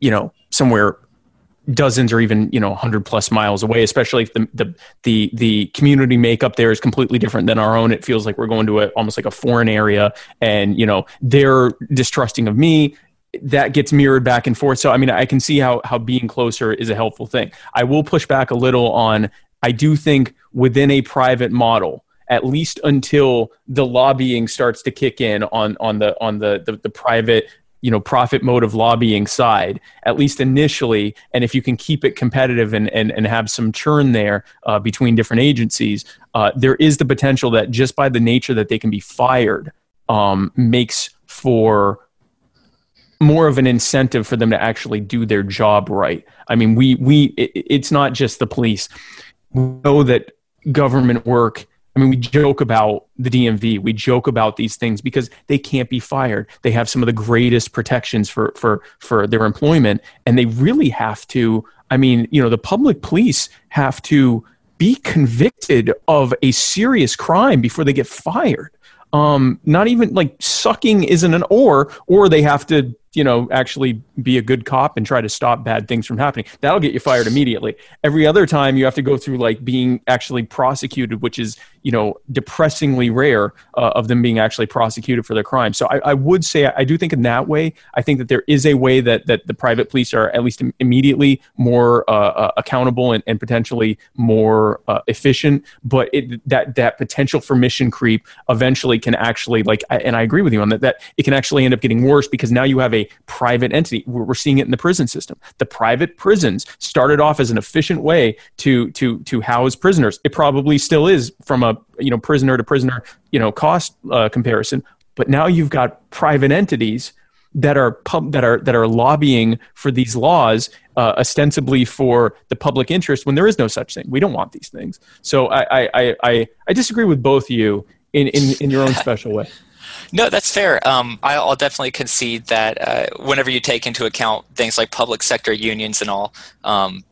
you know somewhere dozens or even you know 100 plus miles away especially if the, the the the community makeup there is completely different than our own it feels like we're going to a, almost like a foreign area and you know they're distrusting of me that gets mirrored back and forth. So i mean i can see how how being closer is a helpful thing. I will push back a little on i do think within a private model at least until the lobbying starts to kick in on on the on the the, the private you know profit motive lobbying side at least initially. And if you can keep it competitive and and, and have some churn there uh, between different agencies uh, there is the potential that just by the nature that they can be fired um, makes for more of an incentive for them to actually do their job right i mean we we it, it's not just the police We know that government work I mean, we joke about the DMV, we joke about these things because they can't be fired. They have some of the greatest protections for for for their employment, and they really have to. I mean, you know, the public police have to be convicted of a serious crime before they get fired. Um, not even like sucking isn't an or, or they have to you know, actually be a good cop and try to stop bad things from happening. That'll get you fired immediately. Every other time you have to go through like being actually prosecuted, which is, you know, depressingly rare uh, of them being actually prosecuted for their crime. So I, I would say I do think in that way, I think that there is a way that, that the private police are at least immediately more uh, uh, accountable and, and potentially more uh, efficient. But it, that, that potential for mission creep eventually can actually like, and I agree with you on that, that it can actually end up getting worse because now you have a private entity. We're seeing it in the prison system. The private prisons started off as an efficient way to to to house prisoners. It probably still is from a you know prisoner to prisoner you know cost uh, comparison. But now you've got private entities that are pub, that are that are lobbying for these laws uh, ostensibly for the public interest when there is no such thing. We don't want these things. So I I I, I disagree with both you in, in, in your own special way. [LAUGHS] No, that's fair. Um, I'll definitely concede that uh, whenever you take into account things like public sector unions and all, um,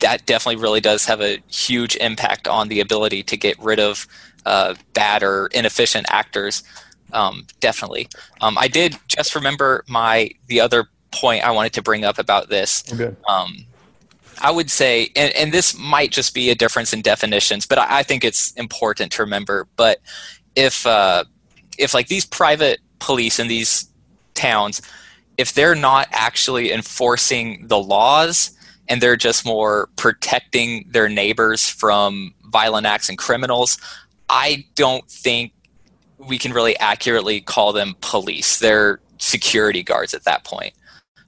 that definitely really does have a huge impact on the ability to get rid of uh, bad or inefficient actors. Um, definitely. Um, I did just remember my the other point I wanted to bring up about this. Okay. Um, I would say, and, and, this might just be a difference in definitions, but I, I think it's important to remember. But if uh, if like these private police in these towns, if they're not actually enforcing the laws and they're just more protecting their neighbors from violent acts and criminals, I don't think we can really accurately call them police. They're security guards at that point.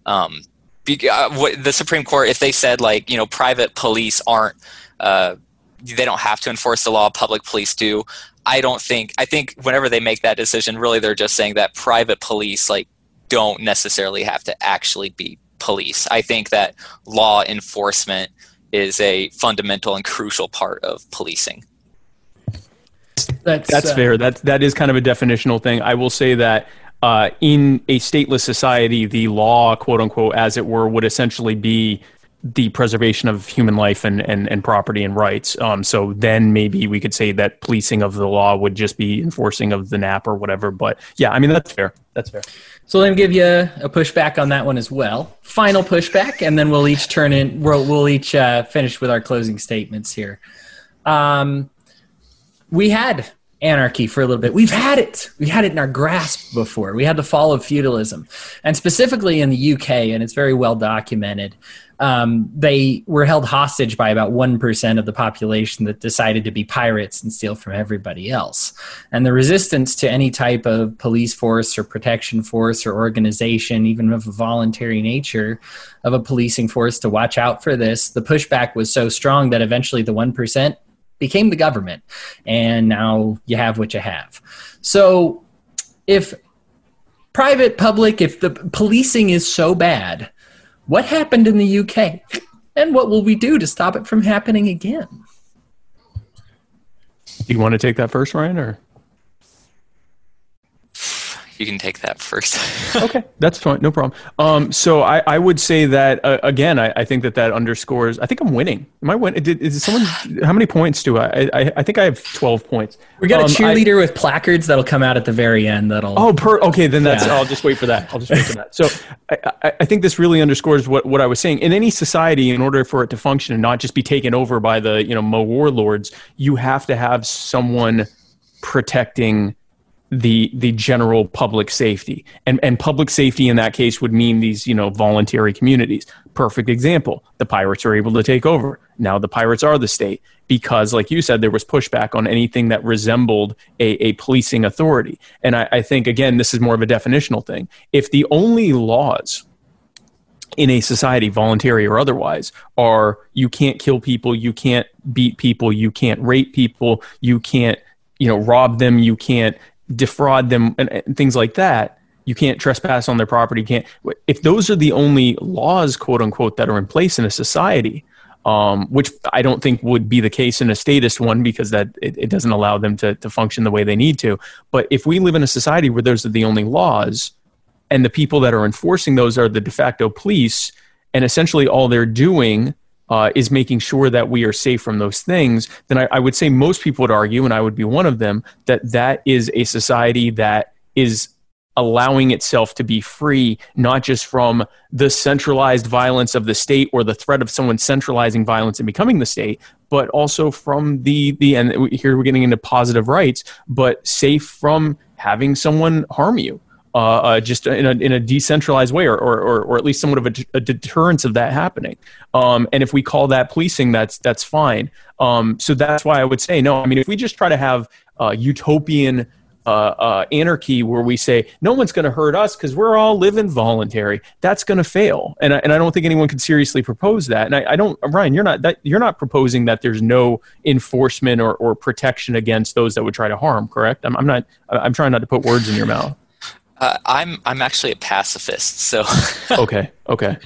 Um, uh, the Supreme Court, if they said like you know private police aren't, uh, they don't have to enforce the law, public police do. I don't think I think whenever they make that decision, really they're just saying that private police like don't necessarily have to actually be police. I think that law enforcement is a fundamental and crucial part of policing. That's, That's uh, fair. That that is kind of a definitional thing. I will say that uh, in a stateless society, the law, quote unquote, as it were, would essentially be the preservation of human life and, and, and property and rights. Um, so then maybe we could say that policing of the law would just be enforcing of the NAP or whatever. But yeah, I mean, that's fair. That's fair. So let me give you a pushback on that one as well. Final pushback, and then we'll each turn in, we'll, we'll each uh, finish with our closing statements here. Um, we had anarchy for a little bit. We've had it. We had it in our grasp before. We had the fall of feudalism. And specifically in the UK, and it's very well documented, um, they were held hostage by about 1% of the population that decided to be pirates and steal from everybody else. And the resistance to any type of police force or protection force or organization, even of a voluntary nature of a policing force to watch out for this, the pushback was so strong that eventually the 1% became the government. And now you have what you have. So if private, public, if the policing is so bad, what happened in the UK? And what will we do to stop it from happening again? Do you want to take that first, Ryan, or? You can take that first. [LAUGHS] okay, that's fine, no problem. Um, so I, I would say that uh, again. I, I think that that underscores. I think I'm winning. Am I winning? Did, is someone? How many points do I? I? I think I have 12 points. We got um, a cheerleader I, with placards that'll come out at the very end. That'll. Oh, per. Okay, then that's. Yeah. I'll just wait for that. I'll just wait for that. So I, I think this really underscores what what I was saying. In any society, in order for it to function and not just be taken over by the you know Mo warlords, you have to have someone protecting the the general public safety. And and public safety in that case would mean these you know voluntary communities. Perfect example the pirates are able to take over. Now the pirates are the state because like you said there was pushback on anything that resembled a, a policing authority. And I, I think again this is more of a definitional thing. If the only laws in a society, voluntary or otherwise, are you can't kill people, you can't beat people, you can't rape people, you can't, you know, rob them, you can't defraud them and, and things like that you can't trespass on their property can't if those are the only laws quote unquote that are in place in a society um, which I don't think would be the case in a statist one because that it, it, doesn't allow them to, to function the way they need to. But if we live in a society where those are the only laws, and the people that are enforcing those are the de facto police, and essentially all they're doing uh, is making sure that we are safe from those things, then I, I would say most people would argue, and I would be one of them, that that is a society that is allowing itself to be free, not just from the centralized violence of the state or the threat of someone centralizing violence and becoming the state, but also from the the and here we're getting into positive rights, but safe from having someone harm you. Uh, uh, just in a, in a decentralized way, or, or, or, at least somewhat of a, a deterrence of that happening. Um, and if we call that policing, that's that's fine. Um, so that's why I would say no. I mean, if we just try to have uh, utopian uh, uh, anarchy where we say no one's going to hurt us because we're all living voluntary. That's going to fail, and I, and I don't think anyone can seriously propose that. And I, I don't, Ryan, you're not that you're not proposing that there's no enforcement or, or protection against those that would try to harm. Correct? I'm, I'm not. I'm trying not to put words in your mouth. Uh, I'm I'm actually a pacifist, so [LAUGHS] okay, okay.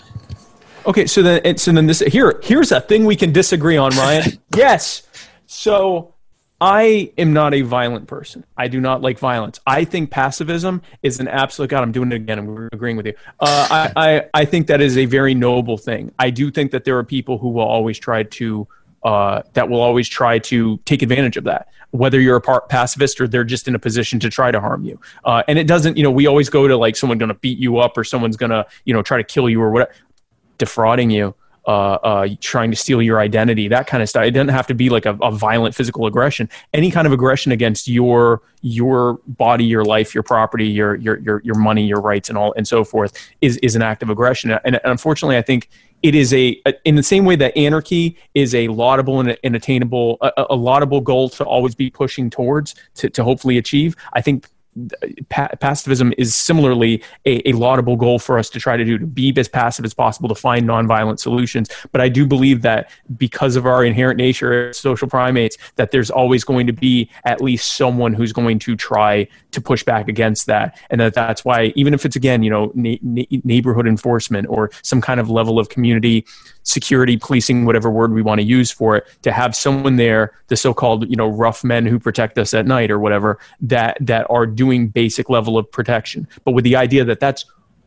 Okay, so then, so then this here here's a thing we can disagree on, Ryan. [LAUGHS] yes. So I am not a violent person. I do not like violence. I think pacifism is an absolute. God, I'm doing it again. I'm agreeing with you. Uh, I, I, I think that is a very noble thing. I do think that there are people who will always try to uh, that will always try to take advantage of that. Whether you're a part pacifist or they're just in a position to try to harm you. Uh, and it doesn't. You know, we always go to like someone going to beat you up or someone's going to you know try to kill you or whatever, defrauding you uh, uh, trying to steal your identity, that kind of stuff. It doesn't have to be like a, a, violent physical aggression. Any kind of aggression against your your body, your life, your property, your your your, your money, your rights, and all and so forth is is an act of aggression. And, and unfortunately, I think it is a, in the same way that anarchy is a laudable and, and attainable a, a, laudable goal to always be pushing towards to, to hopefully achieve i think pa- pacifism is similarly a, a, laudable goal for us to try to do to be as passive as possible to find nonviolent solutions. But i do believe that because of our inherent nature as social primates that there's always going to be at least someone who's going to try to push back against that. And that that's why even if it's again you know na- na- neighborhood enforcement or some kind of level of community security policing whatever word we want to use for it to have someone there the so-called you know rough men who protect us at night or whatever that that are doing basic level of protection. But with the idea that that's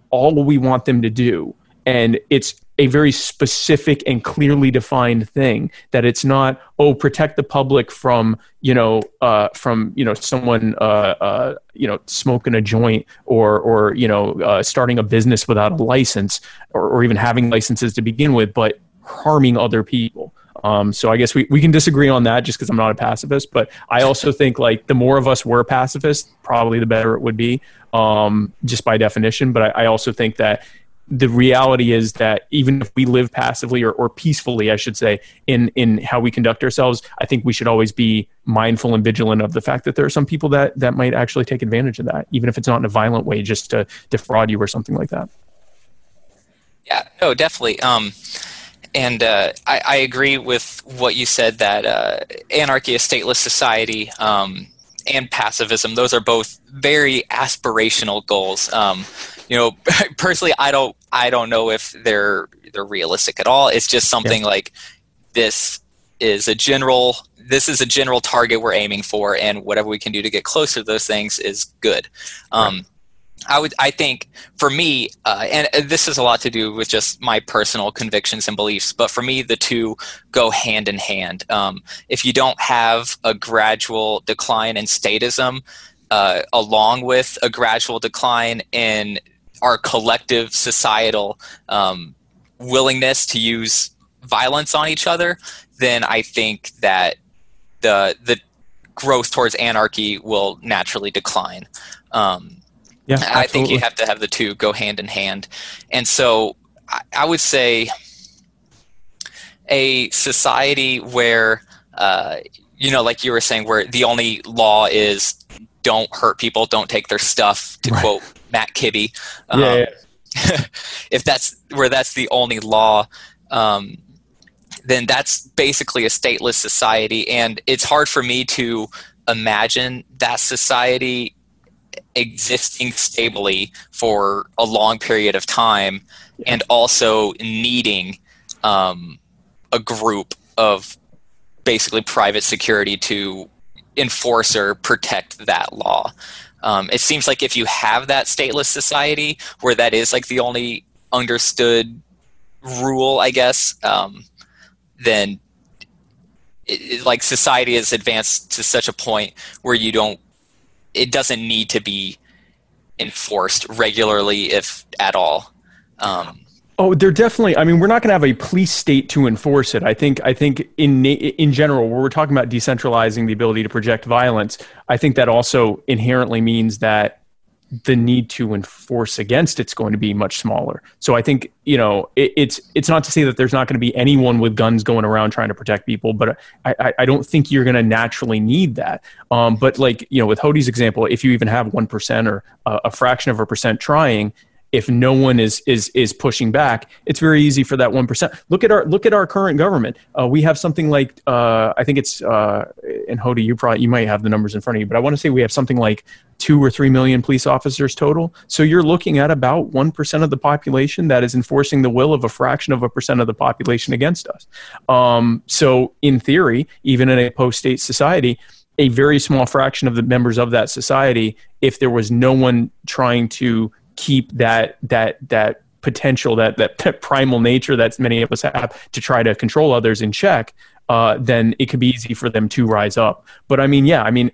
all we want them to do and it's a very specific and clearly defined thing that it's not oh protect the public from you know uh, from you know someone uh, uh, you know smoking a joint or or you know uh, starting a business without a license or, or even having licenses to begin with but harming other people um, so I guess we, we can disagree on that just because I'm not a pacifist, but I also think like the more of us were pacifists, probably the better it would be, um, just by definition. But I, I also think that the reality is that even if we live passively or, or peacefully, I should say, in in how we conduct ourselves, I think we should always be mindful and vigilant of the fact that there are some people that that might actually take advantage of that, even if it's not in a violent way, just to defraud you or something like that. Yeah, no, definitely. Um, and uh, I, I, agree with what you said that uh, anarchy, a stateless society, um, and pacifism, those are both very aspirational goals. Um, you know, [LAUGHS] personally, I don't, I don't know if they're they're realistic at all. It's just something yeah. like this is a general this is a general target we're aiming for and whatever we can do to get closer to those things is good um, right. i would i think for me uh, and this has a lot to do with just my personal convictions and beliefs but for me the two go hand in hand um, if you don't have a gradual decline in statism uh, along with a gradual decline in our collective societal um, willingness to use violence on each other, then I think that the the growth towards anarchy will naturally decline. Um, yeah, I think you have to have the two go hand in hand, and so I, I would say a society where uh, you know, like you were saying, where the only law is don't hurt people, don't take their stuff, to right. quote Matt Kibbe. Um, yeah, yeah. [LAUGHS] if that's where that's the only law, um, then that's basically a stateless society, and it's hard for me to imagine that society existing stably for a long period of time, and also needing um, a group of basically private security to enforce or protect that law. Um, it seems like if you have that stateless society where that is like the only understood rule, I guess, um, then it, it, like society has advanced to such a point where you don't, it doesn't need to be enforced regularly, if at all. Um, Oh, they're definitely. I mean, we're not going to have a police state to enforce it. I think. I think in in general, where we're talking about decentralizing the ability to project violence, I think that also inherently means that the need to enforce against it's going to be much smaller. So I think you know it, it's it's not to say that there's not going to be anyone with guns going around trying to protect people, but I I, don't think you're going to naturally need that. Um, but like you know, with Hody's example, if you even have one percent or a, a fraction of a percent trying, if no one is is is pushing back, it's very easy for that one percent. Look at our look at our current government. Uh, we have something like uh, I think it's uh, and Hody, you probably you might have the numbers in front of you, but I want to say we have something like two or three million police officers total. So you're looking at about one percent of the population that is enforcing the will of a fraction of a percent of the population against us. Um, so in theory, even in a post-state society. A very small fraction of the members of that society, if there was no one trying to keep that that that potential that, that primal nature that many of us have to try to control others in check uh, then it could be easy for them to rise up. But i mean yeah i mean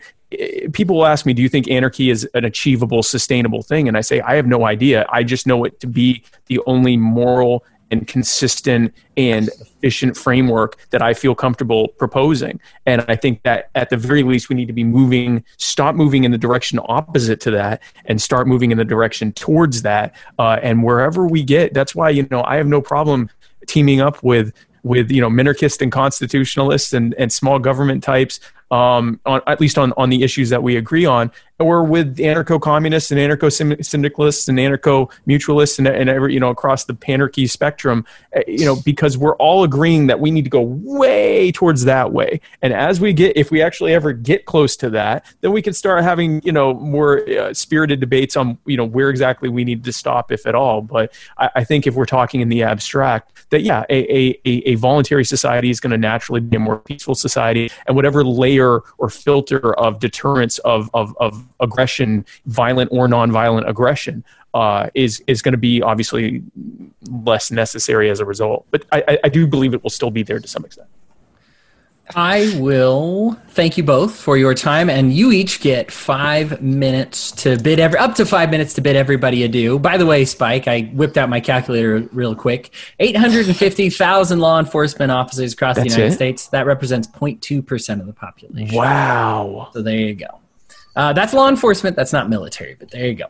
people will ask me do you think anarchy is an achievable sustainable thing? And i say i have no idea. I just know it to be the only moral and consistent and efficient framework that I feel comfortable proposing. And I think that at the very least, we need to be moving, stop moving in the direction opposite to that and start moving in the direction towards that. Uh, and wherever we get, that's why, you know, I have no problem teaming up with with you know minarchist and constitutionalists and, and small government types um, on, at least on, on the issues that we agree on, or with anarcho-communists and anarcho-syndicalists and anarcho-mutualists and, and every, you know, across the panarchy spectrum, eh, you know, because we're all agreeing that we need to go way towards that way. And as we get, if we actually ever get close to that, then we can start having, you know, more uh, spirited debates on, you know, where exactly we need to stop, if at all. But I, I think if we're talking in the abstract, that yeah, a, a, a voluntary society is going to naturally be a more peaceful society, and whatever layer or filter of deterrence of of, of aggression, violent or nonviolent aggression, uh, is is going to be obviously less necessary as a result. But I, I do believe it will still be there to some extent. I will thank you both for your time, and you each get five minutes to bid every up to five minutes to bid everybody adieu. By the way, Spike, I whipped out my calculator real quick. Eight hundred and fifty thousand law enforcement officers across That's the United it? States. That represents 02 percent of the population. Wow! So there you go. Uh, that's law enforcement. That's not military, but there you go.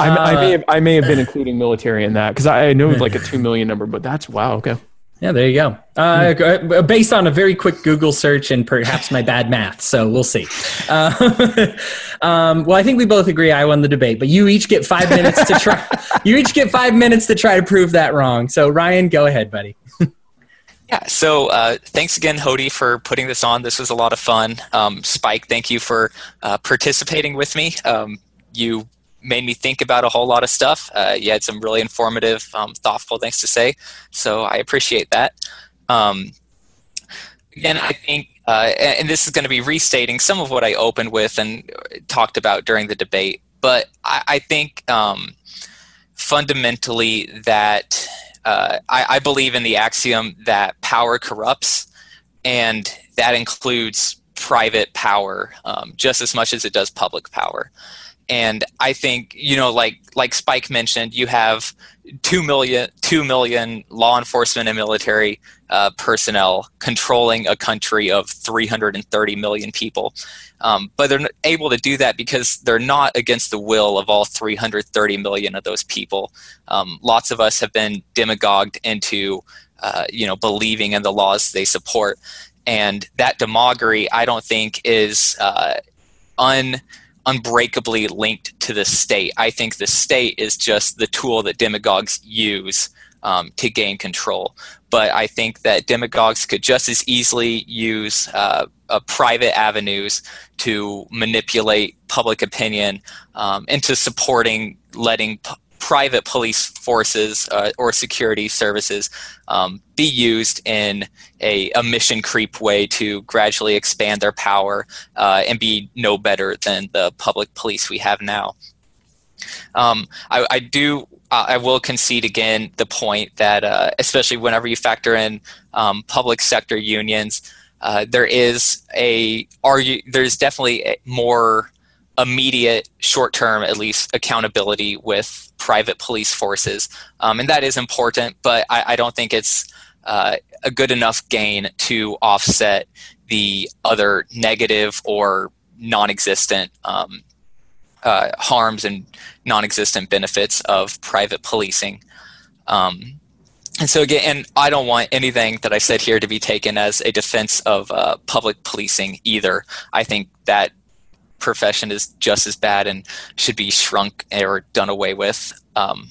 I, uh, I may have I may have been including military in that because I know like a [LAUGHS] two million number, but that's wow. Okay. Yeah, there you go. Uh, hmm. based on a very quick Google search and perhaps my bad math, so we'll see. Uh, [LAUGHS] um, well, I think we both agree I won the debate, but you each get five minutes to try. [LAUGHS] you each get five minutes to try to prove that wrong. So, Ryan, go ahead, buddy. [LAUGHS] yeah. So, uh, thanks again, Hody, for putting this on. This was a lot of fun. Um, Spike, thank you for uh, participating with me. Um, you made me think about a whole lot of stuff. Uh, you had some really informative, um, thoughtful things to say, so I appreciate that. Um, again, I think, uh, and this is going to be restating some of what I opened with and talked about during the debate, but I, I think um, fundamentally that uh, I, I believe in the axiom that power corrupts, and that includes private power um, just as much as it does public power and I think you know, like like Spike mentioned, you have two million two million law enforcement and military uh, personnel controlling a country of 330 million people, um, but they're able to do that because they're not against the will of all 330 million of those people. Um, lots of us have been demagogued into, uh, you know, believing in the laws they support, and that demagoguery, I don't think, is uh, un unbreakably linked to the state. I think the state is just the tool that demagogues use um, to gain control. But I think that demagogues could just as easily use uh, uh, private avenues to manipulate public opinion um, into supporting letting p- private police forces uh, or security services um, be used in a, a, mission creep way to gradually expand their power uh, and be no better than the public police we have now. Um, I, I, do. I will concede again the point that, uh, especially whenever you factor in um, public sector unions, uh, there is a argue. There's definitely more immediate, short term, at least, accountability with private police forces. Um, and that is important, but I, I don't think it's uh, a good enough gain to offset the other negative or non existent um, uh, harms and non existent benefits of private policing. Um, and so again, and I don't want anything that I said here to be taken as a defense of uh, public policing either. I think that profession is just as bad and should be shrunk or done away with. Um,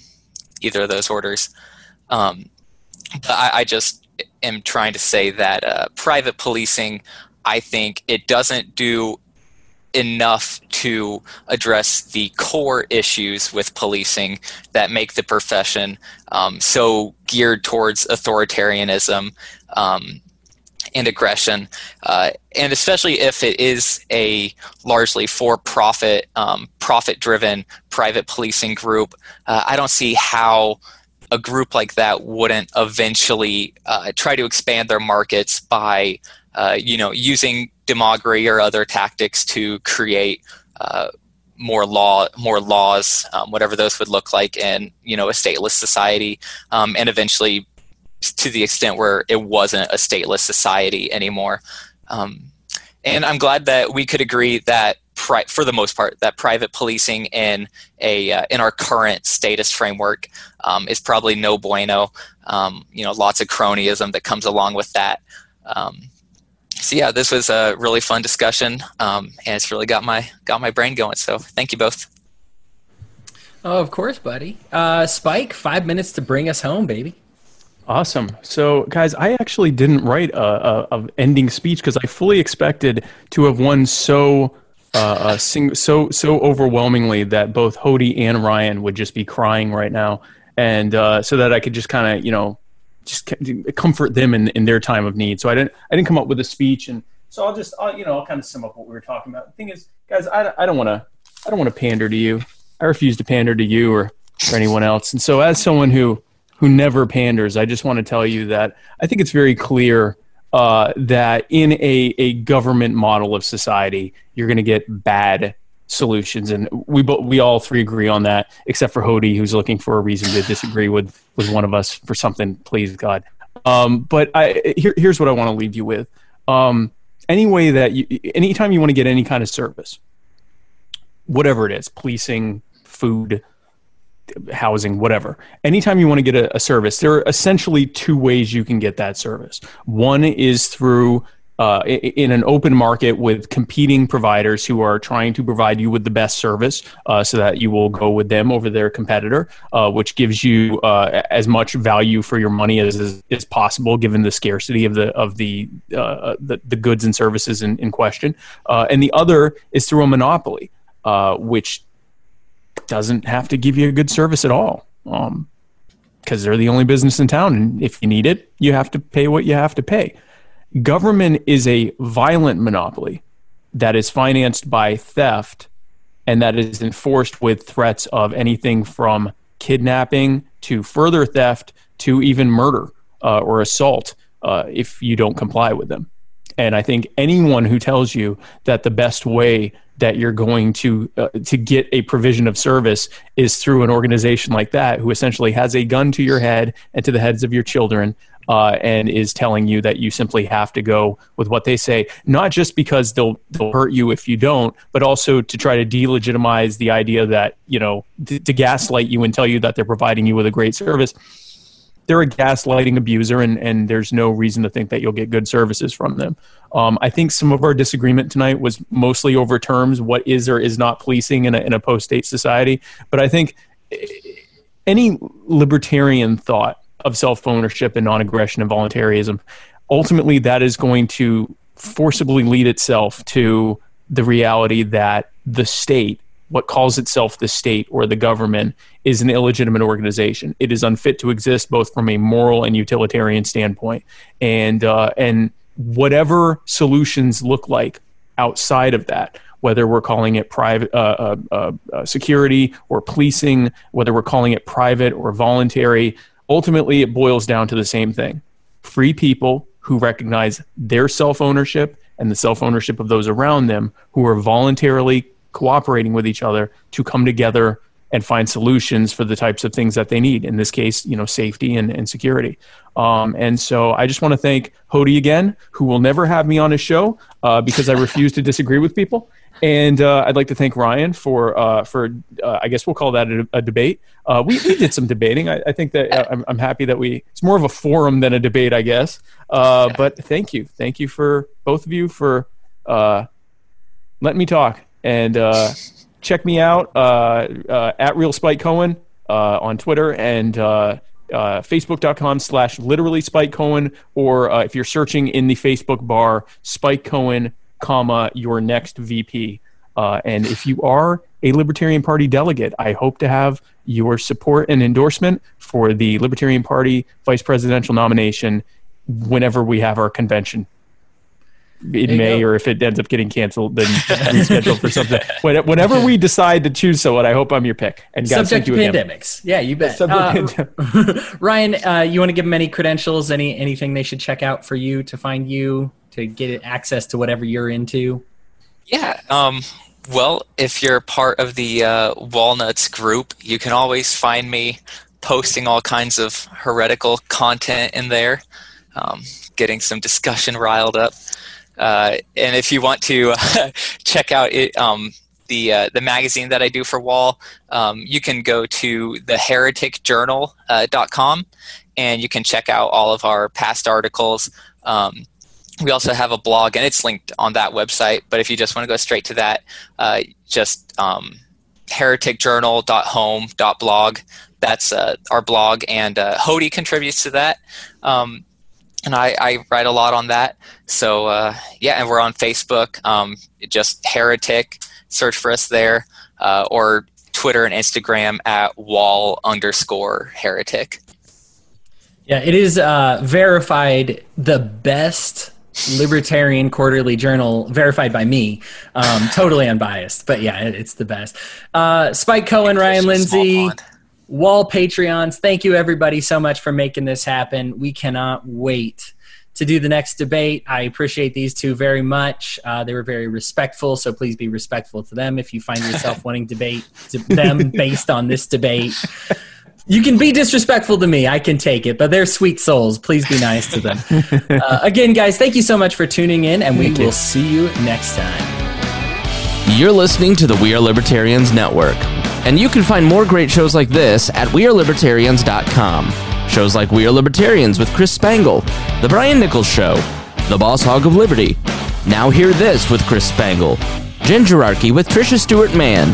either of those orders. Um, but I, I, just am trying to say that uh, private policing, I think it doesn't do enough to address the core issues with policing that make the profession um, so geared towards authoritarianism um, and aggression, uh, and especially if it is a largely for-profit, um, profit-driven private policing group, uh, I don't see how a group like that wouldn't eventually uh, try to expand their markets by, uh, you know, using demagoguery or other tactics to create uh, more law, more laws, um, whatever those would look like, in you know a stateless society, um, and eventually to the extent where it wasn't a stateless society anymore. Um, and I'm glad that we could agree that, pri- for the most part, that private policing in a uh, in our current status framework um, is probably no bueno. Um, you know, lots of cronyism that comes along with that. Um, so yeah, this was a really fun discussion, um, and it's really got my got my brain going. So thank you both. Oh, of course, buddy. Uh, Spike, five minutes to bring us home, baby. Awesome. So, guys, I actually didn't write a, a, a ending speech because I fully expected to have won so uh, uh, sing, so so overwhelmingly that both Hody and Ryan would just be crying right now, and uh, so that I could just kind of you know just comfort them in, in their time of need. So I didn't I didn't come up with a speech, and so I'll just I'll, you know I'll kind of sum up what we were talking about. The thing is, guys, I, I don't want to I don't want to pander to you. I refuse to pander to you or, or anyone else. And so as someone who who never panders, I just want to tell you that I think it's very clear uh, that in a, a government model of society, you're going to get bad solutions, and we we all three agree on that, except for Hody, who's looking for a reason to disagree with with one of us for something. Please God. Um, but I, here, here's what I want to leave you with. Um, any way that you, anytime you want to get any kind of service, whatever it is, policing, food, housing, whatever. Anytime you want to get a, a, service, there are essentially two ways you can get that service. One is through uh, in an open market with competing providers who are trying to provide you with the best service uh, so that you will go with them over their competitor, uh, which gives you uh, as much value for your money as, is, as, possible given the scarcity of the of the uh, the, the, goods and services in, in question. Uh, and the other is through a monopoly, which doesn't have to give you a good service at all. Um, because they're the only business in town. And if you need it, you have to pay what you have to pay. Government is a violent monopoly that is financed by theft and that is enforced with threats of anything from kidnapping to further theft to even murder uh, or assault uh, if you don't comply with them. And I think anyone who tells you that the best way that you're going to uh, to get a provision of service is through an organization like that who essentially has a gun to your head and to the heads of your children uh, and is telling you that you simply have to go with what they say not just because they'll they'll hurt you if you don't but also to try to delegitimize the idea that you know to, to gaslight you and tell you that they're providing you with a great service they're a gaslighting abuser, and, and there's no reason to think that you'll get good services from them. Um, I think some of our disagreement tonight was mostly over terms what is or is not policing in a, in a post state society. But I think any libertarian thought of self ownership and non aggression and voluntarism, ultimately that is going to forcibly lead itself to the reality that the state what calls itself the state or the government is an illegitimate organization. It is unfit to exist both from a moral and utilitarian standpoint. And, uh, and whatever solutions look like outside of that, whether we're calling it private uh, uh, uh, uh security or policing, whether we're calling it private or voluntary, ultimately it boils down to the same thing free people who recognize their self ownership and the self ownership of those around them who are voluntarily cooperating with each other to come together and find solutions for the types of things that they need. In this case, you know, safety and, and security. Um, and so I just want to thank Hody again, who will never have me on his show uh, because I refuse to disagree with people. And uh, I'd like to thank Ryan for uh, for uh, I guess we'll call that a, a debate. Uh, we, we did some debating. I, I think that uh, I'm, I'm, happy that we it's more of a forum than a debate, I guess. but thank you, thank you for both of you for letting me talk and check me out at Real Spike Cohen on Twitter and. Uh, facebook.com slash literally spike cohen or uh, if you're searching in the facebook bar spike cohen comma, your next VP. Uh, and if you are a Libertarian Party delegate, I hope to have your support and endorsement for the Libertarian Party vice presidential nomination whenever we have our convention in May, go. or if it ends up getting canceled, then [LAUGHS] rescheduled for something. Whenever we decide to choose someone, I hope I'm your pick. And guys, subject to pandemics, again. yeah, you bet. Uh, [LAUGHS] Ryan, uh, you want to give them any credentials? Any anything they should check out for you to find you? to get access to whatever you're into? Yeah. Um, well, if you're part of the uh, Walnuts group, you can always find me posting all kinds of heretical content in there, um, getting some discussion riled up. Uh, and if you want to uh, [LAUGHS] check out it, um, the uh, the magazine that I do for Wall, um, you can go to thehereticjournal.com uh, and you can check out all of our past articles. Um, we also have a blog, and it's linked on that website. But if you just want to go straight to that, uh, just um, hereticjournal.home.blog. That's uh, our blog, and uh, Hody contributes to that. Um, and I, I, write a lot on that. So uh, yeah, and we're on Facebook. Um, just Heretic, search for us there, uh, or Twitter and Instagram at wall underscore heretic. Yeah, it is uh, verified the best Libertarian Quarterly Journal, verified by me, um, totally unbiased. But yeah, it, it's the best. Uh, Spike Cohen, Ryan Lindsay, Wall Patreons. Thank you everybody so much for making this happen. We cannot wait to do the next debate. I appreciate these two very much. Uh, they were very respectful, so please be respectful to them if you find yourself [LAUGHS] wanting to debate to them based on this debate. You can be disrespectful to me. I can take it, but they're sweet souls. Please be nice to them. [LAUGHS] uh, again, guys, thank you so much for tuning in, and we thank will you. see you next time. You're listening to the We Are Libertarians Network, and you can find more great shows like this at WeareLibertarians.com. Shows like We Are Libertarians with Chris Spangle, The Brian Nichols Show, The Boss Hog of Liberty, Now Hear This with Chris Spangle, Gingerarchy with Tricia Stewart Mann,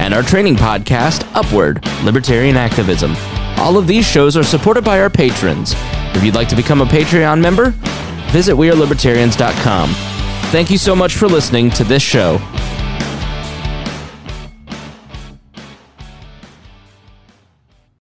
and our training podcast, Upward Libertarian Activism. All of these shows are supported by our patrons. If you'd like to become a Patreon member, visit WeareLibertarians.com. Thank you so much for listening to this show